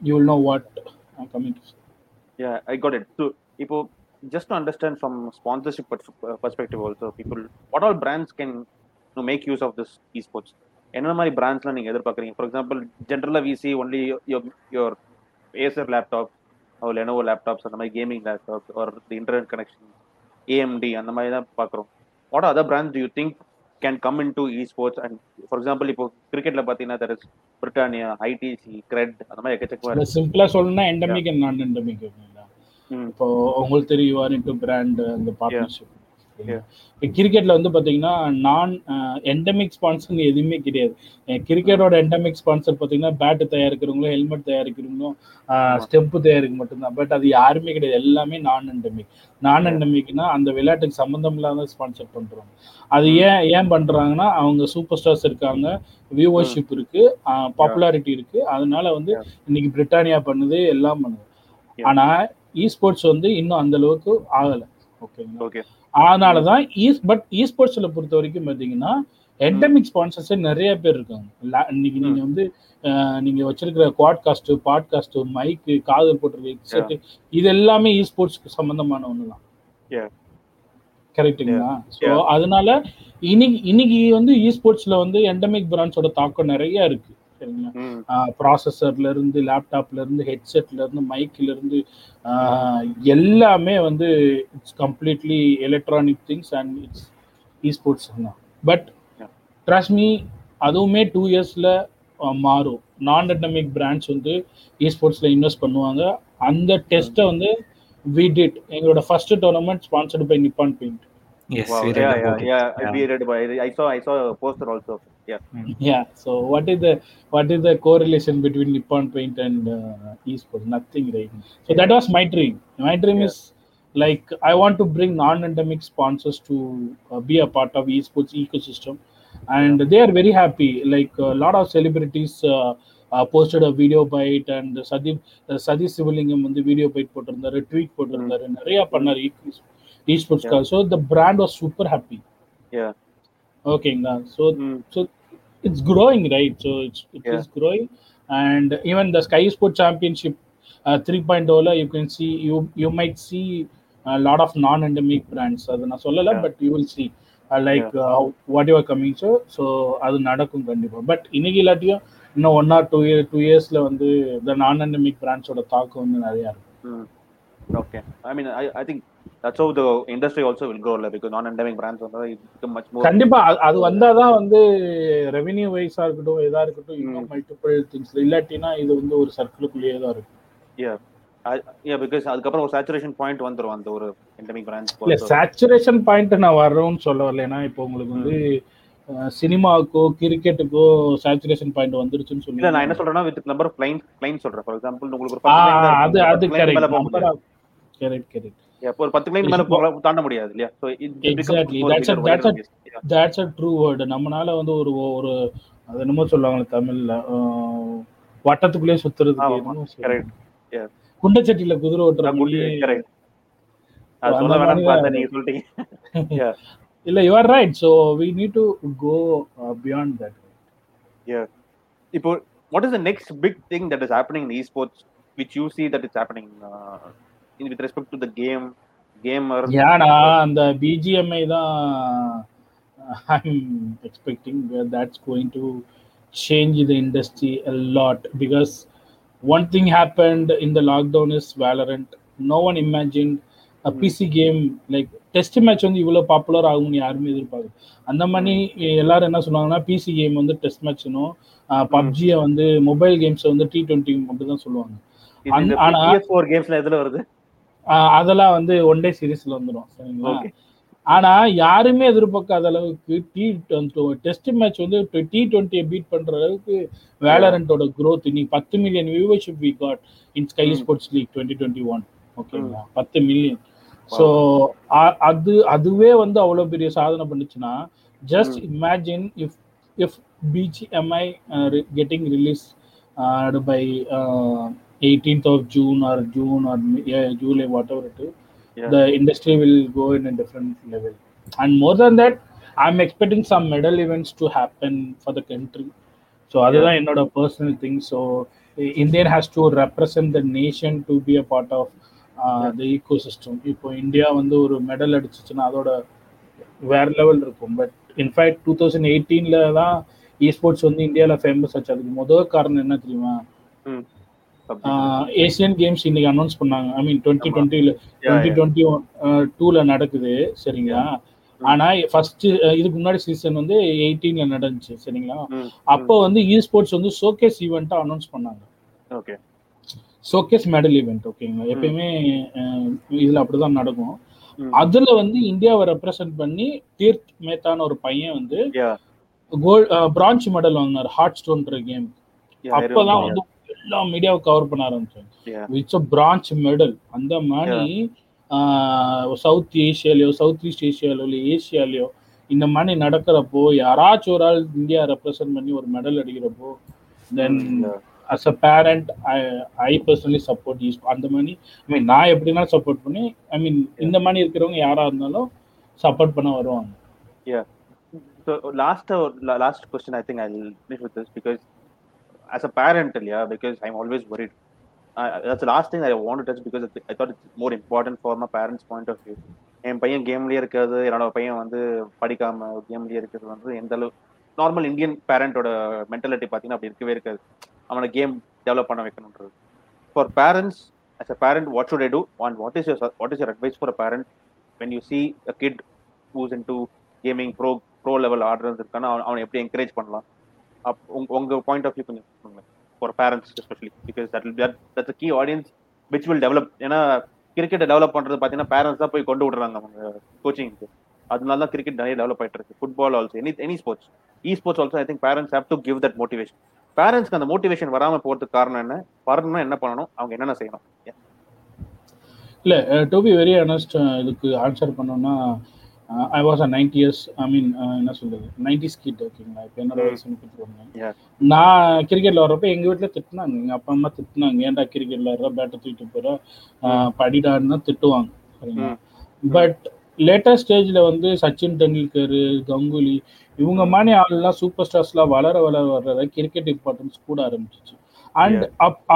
You will know what coming Yeah, I got it. So, இப்போ just to understand from sponsorship pers- uh, perspective also, people, what all brands can you know, make use of this esports? என்ன மாதிரி பிராண்ட்ஸ்லாம் நீங்க எதிர்பார்க்குறீங்க ஃபார் எக்ஸாம்பிள் ஜென்ரலாக we see only your Acer laptop ஒரு லெனோவோ லேப்டாப்ஸ் அந்த மாதிரி கேமிங் லேப்டாப்ஸ் ஒரு இன்டர்நெட் கனெக்ஷன் ஏஎம்டி அந்த மாதிரி தான் பார்க்குறோம். What other brands you think can come in to esports and for example இப்போ கிரிக்கெட்ல பார்த்தீங்கன்னா there is Britannia ITC CRED அந்த மாதிரி எக்கச்சக்கமாக இருக்கு. சிம்பிளா சொல்லணும்னா எண்டமிக் அண்ட் நான் எண்டமிக். இப்போ உங்களுக்கு தெரியும் பிராண்ட் அந்த பார்ட்னர்ஷிப் Yeah. கிரிக்கெட்ல வந்து பாத்தீங்கன்னா நான் எண்டமிக் ஸ்பான்சர் எதுவுமே கிடையாது. கிரிக்கெட்டோட எண்டமிக் ஸ்பான்சர் பாத்தீங்கன்னா பேட் தயாரிக்கிறவங்களும் ஹெல்மெட் தயாரிக்கிறவங்களும் ஸ்டெம்ப் தயாரிக்க மட்டும்தான். பட் அது யாருமே கிடையாது. எல்லாமே நான் எண்டமிக் நான் எண்டமிக்னா அந்த விளையாட்டுக்கு சம்பந்தம் இல்லாத ஸ்பான்சர் பண்றோம். அது ஏன் ஏன் பண்றாங்கன்னா அவங்க சூப்பர் ஸ்டார்ஸ் இருக்காங்க வியூவர்ஷிப் இருக்கு பாப்புலாரிட்டி இருக்கு. அதனால வந்து. இன்னைக்கு பிரிட்டானியா பண்ணுது எல்லாம் பண்ணுது. ஆனா இ ஸ்போர்ட்ஸ் வந்து இன்னும் அந்த அளவுக்கு ஆகல. ஓகேங்களா? ஓகே அதனால தான் இ பட் இ ஸ்போர்ட்ஸ்ல பொறுத்த வரைக்கும் பாத்தீங்கன்னா எண்டமிக் ஸ்பான்சர்ஸ் நிறைய பேர் இருக்காங்க. இன்னைக்கு நீங்க வந்து அஹ், நீங்க வச்சிருக்கிற குவாட்காஸ்ட் பாட்காஸ்ட் மைக்கு காதல் போட்டிருக்க ஹெட்செட் இது எல்லாமே இ ஸ்போர்ட்ஸ்க்கு சம்பந்தமான ஒண்ணுதான் Yeah. கரெக்ட்டுங்களா ஸோ. அதனால இன்னைக்கு இன்னைக்கு வந்து இ ஸ்போர்ட்ஸ்ல வந்து எண்டமிக் பிராண்ட்ஸோட தாக்கம் நிறைய இருக்கு. சரிங்களா ப்ராசஸர்ல இருந்து லேப்டாப்ல இருந்து ஹெட்செட்ல இருந்து மைக்ல இருந்து எல்லாமே வந்து it's completely electronic things and it's e sports தான் பட் Yeah. ட்ரஸ்ட் மீ அதுவுமே டூ இயர்ஸ்ல மாறும் நான் எண்டமிக் பிராண்ட்ஸ் வந்து இ ஸ்போர்ட்ஸ்ல இன்வெஸ்ட் பண்ணுவாங்க அந்த டெஸ்ட்டை வந்து வி டிட் எங்களோட first tournament sponsored by Nippon paint yes Wow. Yeah, yeah, yeah. It. I saw, I saw a poster also. Yeah. Yeah. So what is the what is the correlation between Nippon Paint and uh, esports? Nothing, right? So that was my dream. My dream Yeah. is like I want to bring non-endemic sponsors to uh, be a part of esports ecosystem, and they are very happy. Like a lot of celebrities. Uh, uh, posted a video bite and சதீப் சதி சிவலிங்கம் வந்து வீடியோ பைட் போட்டிருந்தாரு ட்வீட் போட்டிருந்தாரு நிறைய பண்ணாரு இ ஸ்போர்ட்ஸ்க்காக so the brand was super happy Yeah. ஓகேங்களா so Mm. so it's growing right so it's it is Yeah. growing and even the sky sport championship uh, 3.0 ல you can see you you might see a lot of non-endemic brands அது நான் சொல்லல Yeah. but you will see uh, like uh, what you are coming so so அது நடக்கும் கண்டிப்பா பட் இன்னைக்கு இல்லாட்டியும் இன்னும் one or two year two இயர்ஸ்ல வந்து இந்த நான் எண்டமிக் பிராண்ட்ஸோட தாக்கம் வந்து நிறைய இருக்கும் Mm. Okay. I mean, I, I that's how the industry also will grow, like, because non-endemic brands will become much more. கண்டிப்பா அது- அது வந்தாதான் வந்து ரெவென்யூ வைஸா இருக்கட்டும் எதா இருக்கட்டும் இன்னும். மல்டிபிள் திங்ஸ் இல்லாட்டினா இது வந்து ஒரு சர்க்கிளுக்குள்ளேயே தான் இருக்கும். I, yeah, because அதுக்கப்புறம் ஒரு சேச்சுரேஷன் பாயிண்ட் வந்துரும் அந்த ஒரு endemic brands இல்ல சேச்சுரேஷன் பாயிண்ட் நான் வர்றோம்னு சொல்ல வரல ஏன்னா இப்போ உங்களுக்கு வந்து சினிமாவுக்கோ கிரிக்கெட்டுக்கோ சேச்சுரேஷன் பாயிண்ட் வந்துருச்சுன்னு இல்ல நான் என்ன சொல்லி சொல்றேன்னா with number of client client சொல்றேன் ஃபார் எக்ஸாம்பிள் உங்களுக்கு ஒரு தான் அது. அது. கரெக்ட் கரெக்ட் கரெக்ட் ஒரு பத்து மேல போக தாண்ட முடியாது இல்லையா? தேட்ஸ் அ ட்ரூ வேர்டு நம்மனால வந்து ஒரு ஒரு அது என்னமோ சொல்லுவாங்க தமிழ்ல வட்டத்துக்குள்ளே சொல்லுவாங்க. கரெக்ட் குண்டச்சட்டியில குதிரை ஓட்டுற அது சொல்ல வேணாம்னு பார்த்தா நீங்க சொல்லிட்டீங்க. (laughs) இல்ல you are right so we need to go beyond that இப்போ what is the next big thing that is happening in esports which you see that is happening uh, in, with respect to the game gamer ஏன்னா அந்த பிஜிஎம்ஐ தான் expecting that's going to change the industry a lot because one thing happened in the lockdown is Valorant no one imagine PC game like test match வந்து இவ்வளோ பாப்புலர் ஆகும்னு யாருமே எதிர்பார்க்கல. அந்த மாதிரி எல்லாரும் என்ன சொல்லுவாங்கன்னா பிசி கேம் வந்து டெஸ்ட் மேட்ச்னும் பப்ஜியை வந்து மொபைல் கேம்ஸ் வந்து டி டுவெண்ட்டி மட்டும் தான் சொல்லுவாங்க. ஆனா- PS4 கேம்ஸ்ல எதுல வருது? அதெல்லாம் வந்து ஒன் டே சீரீஸ்ல வந்துடும் சரிங்களா? ஆனா யாருமே எதிர்பார்க்காத அளவுக்கு டி டெஸ்ட் மேட்ச் வந்து டி டுவெண்ட்டியை பீட் பண்ற அளவுக்கு வேலரண்டோட growth இன்னைக்கு பத்து million viewership we got in Sky. Sports league twenty twenty one ஓகேங்களா? பத்து மில்லியன் ஸோ அது அதுவே வந்து அவ்வளோ பெரிய சாதனை பண்ணுச்சுன்னா just imagine if if BGMI getting release by eighteenth of June or June or July whatever it Yeah. the industry will go in a different level. And more than that, I'm expecting some medal events to happen for the country. So other than another personal thing, so i- Indian has to represent the nation to be a part of uh, the ecosystem. இப்போ இந்தியா வந்து ஒரு மெடல் அடிச்சிச்சுன்னா அதோட வேற லெவல் இருக்கும் but in fact two thousand எயிட்டீன்ல தான் இஸ்போர்ட்ஸ் வந்து இந்தியாவில் ஃபேமஸ் ஆச்சு அதுக்கு முதல் காரணம் என்ன தெரியுமா ஏசியன் கேம்ஸ் இன்னைக்கு அனௌன்ஸ் பண்ணாங்க. I mean twenty. டுவெண்ட்டில twenty. Twenty டூல நடக்குது. சரிங்களா? ஆனா ஃபர்ஸ்ட் இதுக்கு முன்னாடி சீசன் வந்து எயிட்டீன்ல நடந்துச்சு. சரிங்களா? அப்போ வந்து இ ஸ்போர்ட்ஸ் வந்து ஷோகேஸ் ஈவெண்ட்டா அனௌன்ஸ் பண்ணாங்க. ஓகே ஷோகேஸ் மெடல் ஈவெண்ட் ஓகேங்களா எப்பயுமே இதுல அப்படிதான் நடக்கும். அதுல வந்து இந்தியாவை ரெப்ரசென்ட் பண்ணி தீர்த் மேத்தான ஒரு பையன் வந்து. கோல்ட் பிரான்ச் மெடல் வாங்கினார். ஹார்ட் ஸ்டோன்ற கேம் அப்பதான் வந்து எல்லா மீடியாவை கவர் பண்ண ஆரம்பிச்சாங்க. இட்ஸ் அ பிரான்ச் மெடல் அந்த மாதிரி சவுத் ஏஷியாலயோ சவுத் ஈஸ்ட் ஏஷியாலோ இல்லை ஏஷியாலயோ இந்த மாதிரி நடக்கிறப்போ யாராச்சும் ஒரு ஆள் இந்தியா ரெப்ரசென்ட் பண்ணி ஒரு மெடல் அடிக்கிறப்போ then. As a parent I personally support use அந்த மாதிரி ஐ மீன் நான் எப்படின்னா சப்போர்ட் பண்ணி ஐ மீன் இந்த மாதிரி இருக்கிறவங்க யாரா இருந்தாலும் சப்போர்ட் பண்ண வருவாங்க. So last uh, la- last question, I as a parent, yeah, because I'm always worried. Uh, that's the last thing that I want to touch because I thought it's more important for my parents' point of view. என் பையன் கேம்லயே இருக்கிறது என்னோட பையன் வந்து படிக்காம கேம்லேயே இருக்கிறது வந்து எந்த அளவு நார்மல் இந்தியன் பேரண்டோட மென்டாலிட்டி பார்த்தீங்கன்னா அப்படி இருக்கவே இருக்காது அவனை கேம் டெவலப் பண்ண வைக்கணுன்றது for parents as a parent what should I do and what is your what is your advice for a parent when you see a kid who's into gaming pro pro level ஆடுறதுக்கான அவன் எப்படி என்கரேஜ் பண்ணலாம் அப் உங்க பாயிண்ட் ஆஃப் வியூ கொஞ்சம் for parents especially because that will that's key audience which will develop ஏன்னா கிரிக்கெட்டை டெவலப் பண்ணுறது பார்த்தீங்கன்னா பேரண்ட்ஸ் தான் போய் கொண்டு விடுறாங்க அவங்க கோச்சிங்க்கு அதனால தான் கிரிக்கெட் நிறைய டெவலப் ஆகிட்டு இருக்கு. Football also any any sports e sports also I think parents have to give that motivation பேரண்ட்ஸ்க்கு அந்த மோட்டிவேஷன் வராமல் போகிறதுக்கு காரணம் என்ன? வரணும்னா என்ன பண்ணணும்? அவங்க என்னென்ன செய்யணும்? இல்லை டு பி வெரி அனஸ்ட் இதுக்கு ஆன்சர் பண்ணோம்னா I was a ninety years I mean என்ன சொல்றது? நைன்டிஸ் கிட் ஓகேங்களா இப்போ என்னோட வயசு முப்பத்தி ஒன்று. நான் கிரிக்கெட்ல வர்றப்ப எங்க வீட்ல திட்டினாங்க. எங்க அப்பா அம்மா திட்டினாங்க. ஏன்டா கிரிக்கெட்ல வர்ற பேட்டை தூக்கிட்டு போற? படிடான்னு திட்டுவாங்க. சரிங்களா? பட் லேட்டஸ்ட் ஸ்டேஜ்ல வந்து சச்சின் டெண்டுல்கர் கங்குலி இவங்க மாதிரி ஆள்லாம் சூப்பர் ஸ்டார்ஸ்லாம் வளர வளர வளர கிரிக்கெட் இம்பார்ட்டன்ஸ் கூட ஆரம்பிச்சிச்சு. அண்ட்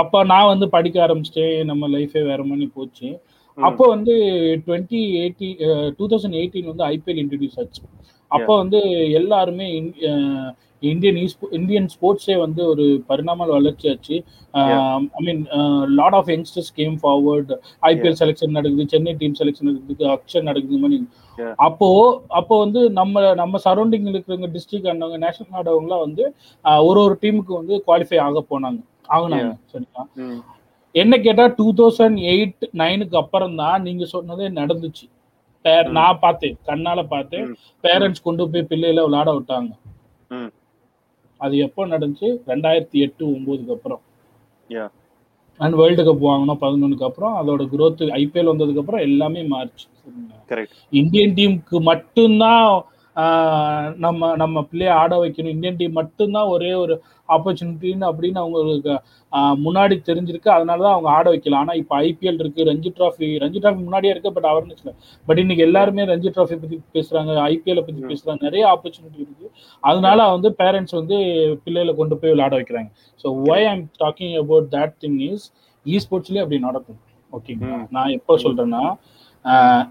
அப்ப நான் வந்து படிக்க ஆரம்பிச்சிட்டேன். நம்ம லைஃபே வேற மாதிரி போச்சு. அப்போ வந்து twenty eighty two thousand eighteen வந்து ஐபிஎல் இன்ட்ரடியூஸ் ஆச்சு. அப்போ வந்து எல்லாருமே இந்தியன் இந்தியன் ஸ்போர்ட்ஸே வந்து ஒரு பரிணாம வளர்ச்சி ஆச்சு. I mean lot of youngsters came forward IPL selection நடக்குது சென்னை டீம் செலெக்ஷன் நடக்குது அக்ஷன் நடக்குது மாதிரி. அப்போ அப்போ வந்து நம்ம நம்ம சரௌண்டிங் இருக்கிறவங்க டிஸ்ட்ரிக்ட் ஆனவங்க நேஷனல் ஆனவங்களாம் வந்து ஒரு ஒரு டீமுக்கு வந்து குவாலிஃபை ஆக போனாங்க. ஆகுனாங்க. சரிங்களா? என்ன கேட்டா டூ தௌசண்ட் எயிட் நைனுக்கு அப்புறம் தான் நீங்க சொன்னதே நடந்துச்சு. நான் பார்த்தேன் கண்ணால பார்த்தேன். பேரண்ட்ஸ் கொண்டு போய் பிள்ளையில விளையாட விட்டாங்க. அது எப்போ நடந்துச்சு ரெண்டாயிரத்தி எட்டு ஒன்பதுக்கு அப்புறம். அண்ட் வேர்ல்டு கப் வாங்கினோம் பதினொன்னுக்கு அப்புறம் அதோட growth ஐபிஎல் வந்ததுக்கு அப்புறம் எல்லாமே மாறிச்சு இந்தியன் டீமுக்கு மட்டும்தான் நம்ம நம்ம பிள்ளைய ஆட வைக்கணும். இந்தியன் டீம் மட்டும்தான் ஒரே ஒரு ஆப்பர்ச்சுனிட்டின்னு அப்படின்னு அவங்களுக்கு முன்னாடி தெரிஞ்சிருக்கு. அதனால தான் அவங்க ஆட வைக்கலாம் ஆனா இப்போ ஐபிஎல் இருக்கு ரஞ்சி டிராஃபி ரஞ்சி டிராஃபி முன்னாடியே இருக்கு பட் அவேர்னஸ் இல்லை. பட் இன்னைக்கு எல்லாருமே ரஞ்சி டிராஃபி பத்தி பேசுறாங்க ஐபிஎல் பத்தி. பேசுறாங்க. நிறைய ஆப்பர்ச்சுனிட்டி இருக்கு. அதனால வந்து பேரண்ட்ஸ் வந்து பிள்ளைகளை கொண்டு போய் விளையாட வைக்கிறாங்க. So why I'm talking about that thing is e ஸ்போர்ட்ஸ்லயே அப்படி நடக்கும். ஓகேங்களா ம். நான் எப்போ சொல்றேன்னா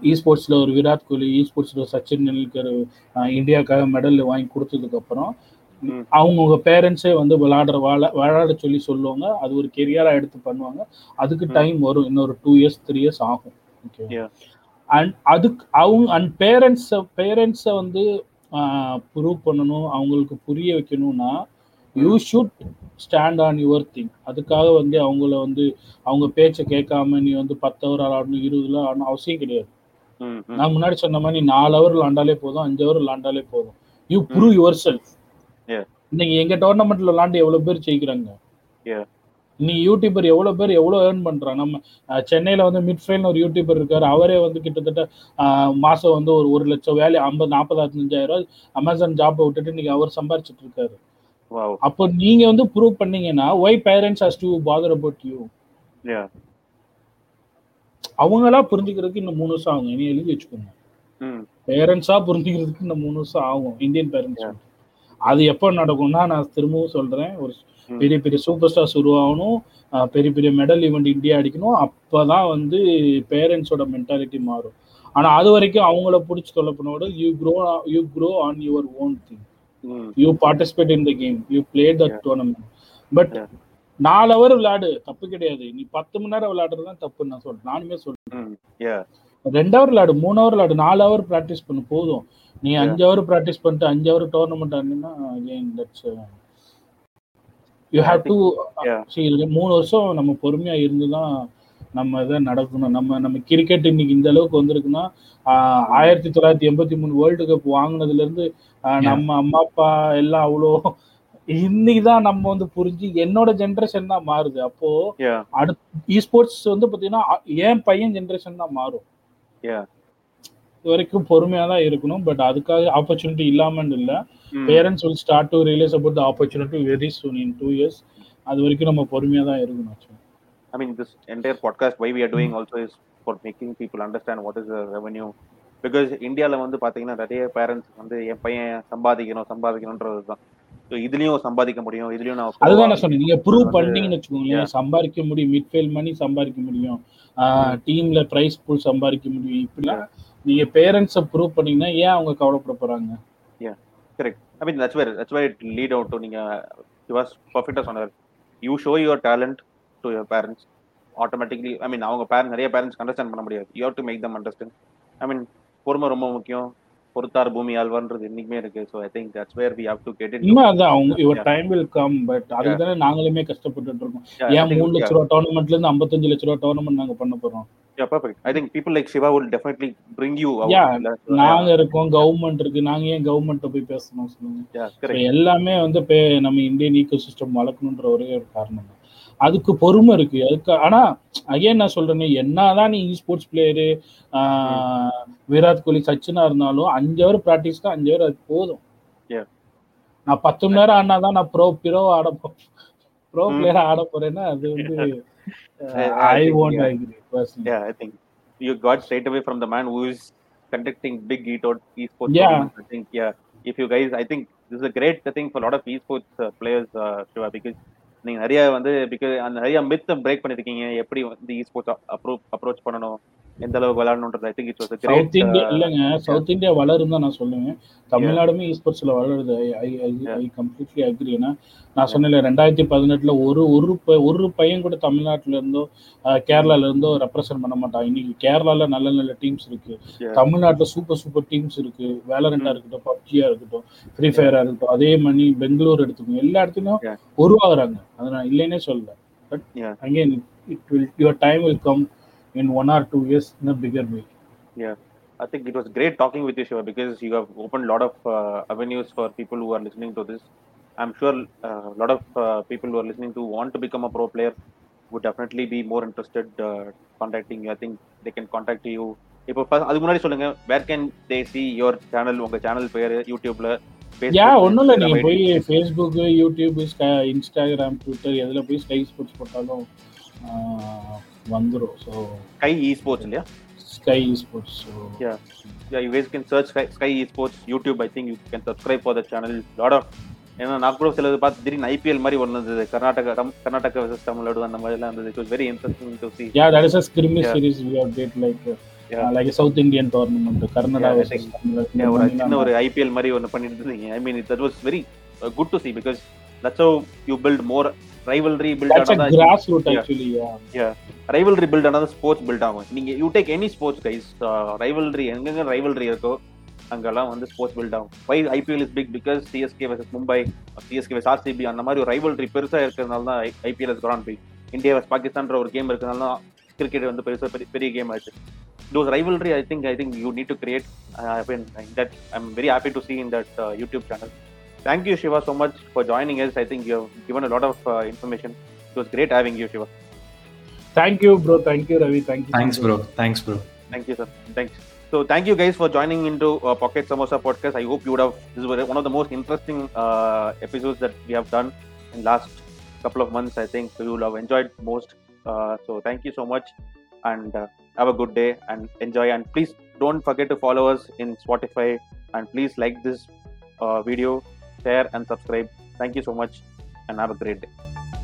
இ ஸ்போர்ட்ஸ்ல ஒரு விராட் கோலி இ ஸ்போர்ட்ஸ்ல ஒரு சச்சின் டெண்டுல்கர் ஆஹ் இந்தியாக்காக மெடல் வாங்கி கொடுத்ததுக்கு அப்புறம் ம். அவங்கவுங்க பேரண்ட்ஸே வந்து விளையாடுற வாழ விளையாட சொல்லி சொல்லுவாங்க அது ஒரு கெரியரா எடுத்து பண்ணுவாங்க அதுக்கு. டைம் வரும் இன்னொரு டூ இயர்ஸ் த்ரீ இயர்ஸ் ஆகும் ஓகே. அண்ட் அதுக்கு அவங்க அண்ட் பேரண்ட்ஸை பேரண்ட்ஸை வந்து ப்ரூவ் பண்ணணும் அவங்களுக்கு புரிய வைக்கணும்னா you should stand on your thing அதுக்காக வந்து அவங்கள வந்து அவங்க பேச்சை கேட்காம நீ வந்து பத்து ஹவர் விளாடணும் இருபதுல ஆடணும் அவசியம் கிடையாது. நான் முன்னாடி சொன்ன மாதிரி நீ நாலு ஹவர் விளாண்டாலே போதும் அஞ்சு ஹவர் விளாண்டாலே போதும் யூ ப்ரூவ் யுவர் செல்ஃப். இன்னைக்கு எங்க டோர்னமெண்ட்ல விளாண்டு எவ்வளவு பேர் ஜெயிக்கிறாங்க. இன்னைக்கு யூடியூபர் எவ்வளவு பேர் எவ்வளவு ஏர்ன் பண்றான் நம்ம சென்னையில வந்து மிட்ஃபைல்னு ஒரு யூடியூபர் இருக்காரு அவரே வந்து கிட்டத்தட்ட மாசம் வந்து ஒரு ஒரு லட்சம் வேலை ஐம்பது நாற்பதாயிரம் ரூபாய் அமேசான் ஜாப்பை விட்டுட்டு இன்னைக்கு அவர் சம்பாரிச்சிட்டு இருக்காரு. அப்போ நீங்க வந்து ப்ரூவ் பண்ணீங்கன்னா why parents has to bother about you. அவங்களா புரிஞ்சுக்கிறதுக்கு இன்னும் மூணு வருஷம் ஆகும். இனி எழுதி வச்சுக்கோங்க. பேரண்ட்ஸா புரிஞ்சுக்கிறதுக்கு இந்த மூணு வருஷம் ஆகும். இந்தியன் பேரண்ட்ஸ் அது எப்போ நடக்கும்னா நான் திரும்பவும் சொல்றேன். ஒரு. பெரிய பெரிய சூப்பர் ஸ்டார்ஸ் உருவாகணும் பெரிய பெரிய மெடல் ஈவெண்ட் இந்தியா அடிக்கணும். அப்பதான் வந்து பேரண்ட்ஸோட மென்டாலிட்டி மாறும். ஆனா அது வரைக்கும் அவங்கள பிடிச்சி தொலை பண்ணோட you grow you grow on your own thing. You participate in the game you play the. Tournament but. நாலு ஹவர் விளையாடு தப்பு கிடையாது நீ பத்து மணி நேரம் விளையாடுறது தான் தப்புன்னு நான் சொல்றேன் நானுமே சொல்றேன். Yeah. ரெண்டு ஹவர் விளையாடு மூணு ஹவர் விளையாடு நாலு ஹவர் ப்ராக்டிஸ் பண்ணு போதும் நீ. அஞ்சு ஹவர் ப்ராக்டிஸ் பண்ணிட்டு அஞ்சு ஹவர் டோர்னமெண்ட் ஆடினா again that's you have to. மூணு வருஷம் நம்ம பொறுமையா இருந்து தான் நம்ம இதை நடக்கணும் நம்ம நம்ம கிரிக்கெட் இன்னைக்கு இந்த அளவுக்கு வந்திருக்குன்னா ஆயிரத்தி தொள்ளாயிரத்தி எண்பத்தி மூணு வேர்ல்டு கப் வாங்கினதுல இருந்து. நம்ம அம்மா அப்பா எல்லாம் அவ்வளோ இன்னைக்கு தான் நம்ம வந்து புரிஞ்சு என்னோட ஜென்ரேஷன் தான் மாறுது அப்போ Yeah. இ ஸ்போர்ட்ஸ் வந்து பாத்தீங்கன்னா என் பையன் ஜென்ரேஷன் தான் மாறும். இது வரைக்கும் பொறுமையா தான் இருக்கணும் பட் அதுக்காக ஆப்பர்ச்சுனிட்டி இல்லாமன்னு இல்ல. Parents will start to realise about the opportunity very soon in two years அது வரைக்கும் நம்ம பொறுமையா தான் இருக்கணும். I mean, this entire podcast, why we are doing also is for making people understand what is the revenue. Because இந்தியாவில் வந்து பார்த்தீங்கன்னா நிறைய பேரண்ட்ஸ் வந்து என் பையன் சம்பாதிக்கணும் சம்பாதிக்கணுன்றது தான் இதுலயும் சம்பாதிக்க முடியும் இதுலயும் நான் அதுதான் நான் சொன்னேன். நீங்க ப்ரூவ் பண்ணீங்கன்னு வச்சுக்கோங்களேன். சம்பாதிக்க முடியும் மிட்ஃபீல்ட் மணி சம்பாதிக்க முடியும். டீம்ல பிரைஸ் பூல் சம்பாதிக்க முடியும். இப்படிலாம் நீங்க பேரண்ட்ஸை ப்ரூவ் பண்ணீங்கன்னா ஏன் அவங்க கவலைப்பட போறாங்க? Correct I mean that's where that's where it lead out to நீங்க வாஸ் பர்ஃபெக்டாக சொன்னார். You show your talent to your parents automatically I mean அவங்க பேரண்ட் நிறைய பேரண்ட்ஸ் அண்டர்ஸ்டாண்ட் பண்ண முடியாது. You to make them understand I mean பொறுமை ரொம்ப முக்கியம். பொறுத்தார் பூமி ஆழ்வான்றது இன்னைக்குமே இருக்கு. So I think that's where we have to get உண்மை அதான் அவங்க your. Time will come but அதுக்கு நாங்களுமே கஷ்டப்பட்டுட்டு இருக்கோம். ஏன் மூணு லட்ச ரூபா டோர்னமெண்ட்ல இருந்து ஐம்பத்தஞ்சு லட்ச ரூபா டோர்னமெண்ட் நாங்க பண்ண போறோம்? Like Shiva will definitely bring you out. Yeah, That's- நாங்க இருக்கோம் கவர்மெண்ட் இருக்கு. நாங்க ஏன் கவர்மெண்ட்டை போய் பேசணும் சொல்லுங்க. எல்லாமே வந்து நம்ம இந்தியன் ஈக்கோ சிஸ்டம் வளர்க்கணுன்ற ஒரே ஒரு காரணம் அதுக்கு பொறுமை இருக்கு அதுக்கு ஆனா அகைன் நான் சொல்றேனே என்னதான் நீ ஸ்போர்ட்ஸ் பிளேயரு விராட் கோலி சச்சினா இருந்தாலும் அஞ்சு ஹவர் ப்ராக்டிஸ் தான் அஞ்சு ஹவர் அது போதும். நான் பத்து மணி நேரம் ஆடினாதான் நான் ப்ரோ ப்ரோ ஆட ப்ரோ Hmm. பிளேயரா ஆட போறேன்னா அது வந்து I won't. Agree personally Yeah, I think you got straight away from the man who is conducting big esports esports Yeah. I think, yeah, if you guys, I think this is a great thing for a lot of esports uh, players, uh, Shiva, because நீங்க நிறைய வந்து பிகாஸ் அந்த நிறைய மித் பிரேக் பண்ணிருக்கீங்க. எப்படி வந்து esports அப்ரோச் அப்ரோச் பண்ணணும்? எந்த அளவுக்கு விளையாடணுன்றது I think it's was great இல்லைங்க சவுத் இந்தியா வளரும் தான் நான் சொல்லுவேன். தமிழ்நாடுமே ஸ்போர்ட்ஸ்ல வளருது. ஐ ஐ கம்ப்ளீட்லி அக்ரி ஏன்னா நான் சொன்னேன் ரெண்டாயிரத்தி பதினெட்டுல ஒரு ஒரு ஒரு பையன் கூட தமிழ்நாட்டுல இருந்தோ கேரளால இருந்தோ ரெப்ரசென்ட் பண்ண மாட்டான். இன்னைக்கு கேரளால நல்ல நல்ல டீம்ஸ் இருக்கு. தமிழ்நாட்டுல சூப்பர் சூப்பர் டீம்ஸ் இருக்கு. வேலரண்டா இருக்கட்டும் பப்ஜியா இருக்கட்டும் ஃப்ரீ ஃபயரா இருக்கட்டும் அதே மணி பெங்களூர் எடுத்துக்கோங்க. எல்லா இடத்துலயும். உருவாகுறாங்க. அதை நான் இல்லைன்னே சொல்லல. But. Again it will your time will come in one or two years in a bigger way I think it was great talking with you, Shiva, because you have opened a lot of uh, avenues for people who are listening to this. I'm sure a lot of uh, people who are listening to want to become a pro player would definitely be more interested uh, contacting you. I think they can contact you இப்போ first- அதுக்கு முன்னாடி சொல்லுங்க where can they see your channel உங்க சேனல் பேரு யூடியூப்ல யா ஒன்றும் இல்லை நீங்கள் போய் ஃபேஸ்புக்கு யூடியூப் இன்ஸ்டாகிராம் ட்விட்டர் எதில் போய் ஸ்கை ஸ்போர்ட்ஸ் போட்டாலும் வந்துடும் ஸோ ஸ்கை இ ஸ்போர்ட்ஸ் இல்லையா Sky sports so Yeah. yeah you guys can search sky, sky esports youtube i think you can subscribe for the channel lot of ஏன்னா நான் கூட சிலது பார்த்து திடீர்னு ஐபிஎல் மாதிரி ஒன்று இருந்தது கர்நாடகா கர்நாடகா வர்சஸ் தமிழ்நாடு அந்த மாதிரி எல்லாம் இருந்தது it was very interesting to see Yeah, that is a scrimmage Yeah. series we have did like uh, Yeah. uh, like a South Indian tournament, Karnataka Yeah, I versus think- Tamil Nadu. ஒரு சின்ன ஒரு ஐபிஎல் மாதிரி ஒன்று பண்ணிட்டு இருந்தீங்க I mean that was very good to see because that's how you build more rivalry build ஆனதா grassroots Yeah. actually. Yeah. Rivalry build ஆனது ஸ்போர்ட்ஸ் பில்ட் ஆகும் நீங்க you take any sports guys rivalry எங்கெங்க ரைவல்ரி இருக்கோ அங்கெல்லாம் வந்து ஸ்போர்ட்ஸ் பில்ட் ஆகும் why IPL is big because CSK versus Mumbai CSK versus RCB அந்த மாதிரி ஒரு ரைவல்ரி பெருசா இருக்கிறதுனால தான் IPL is grand big India versus பாகிஸ்தான்ற ஒரு கேம் இருக்கிறதுனால தான் கிரிக்கெட் வந்து பெருசா பெரிய பெரிய கேம் ஆச்சு those rivalry i think i think you need to create uh, I mean, that i'm very happy to see in that uh, youtube channel Thank you, Shiva, so much for joining us. I think you have given a lot of uh, information. It was great having you, Shiva. Thank you, bro. Thank you, Ravi. Thank you. Thanks, bro. Thanks, bro. Thank you, sir. Thanks. So, thank you guys for joining into uh, Pocket Samosa podcast. I hope you would have. This was one of the most interesting uh, episodes that we have done in last couple of months. I think you will have enjoyed most. Uh, so, thank you so much, and uh, have a good day and enjoy. And please don't forget to follow us in Spotify. And please like this uh, video share and subscribe. Thank you so much and have a great day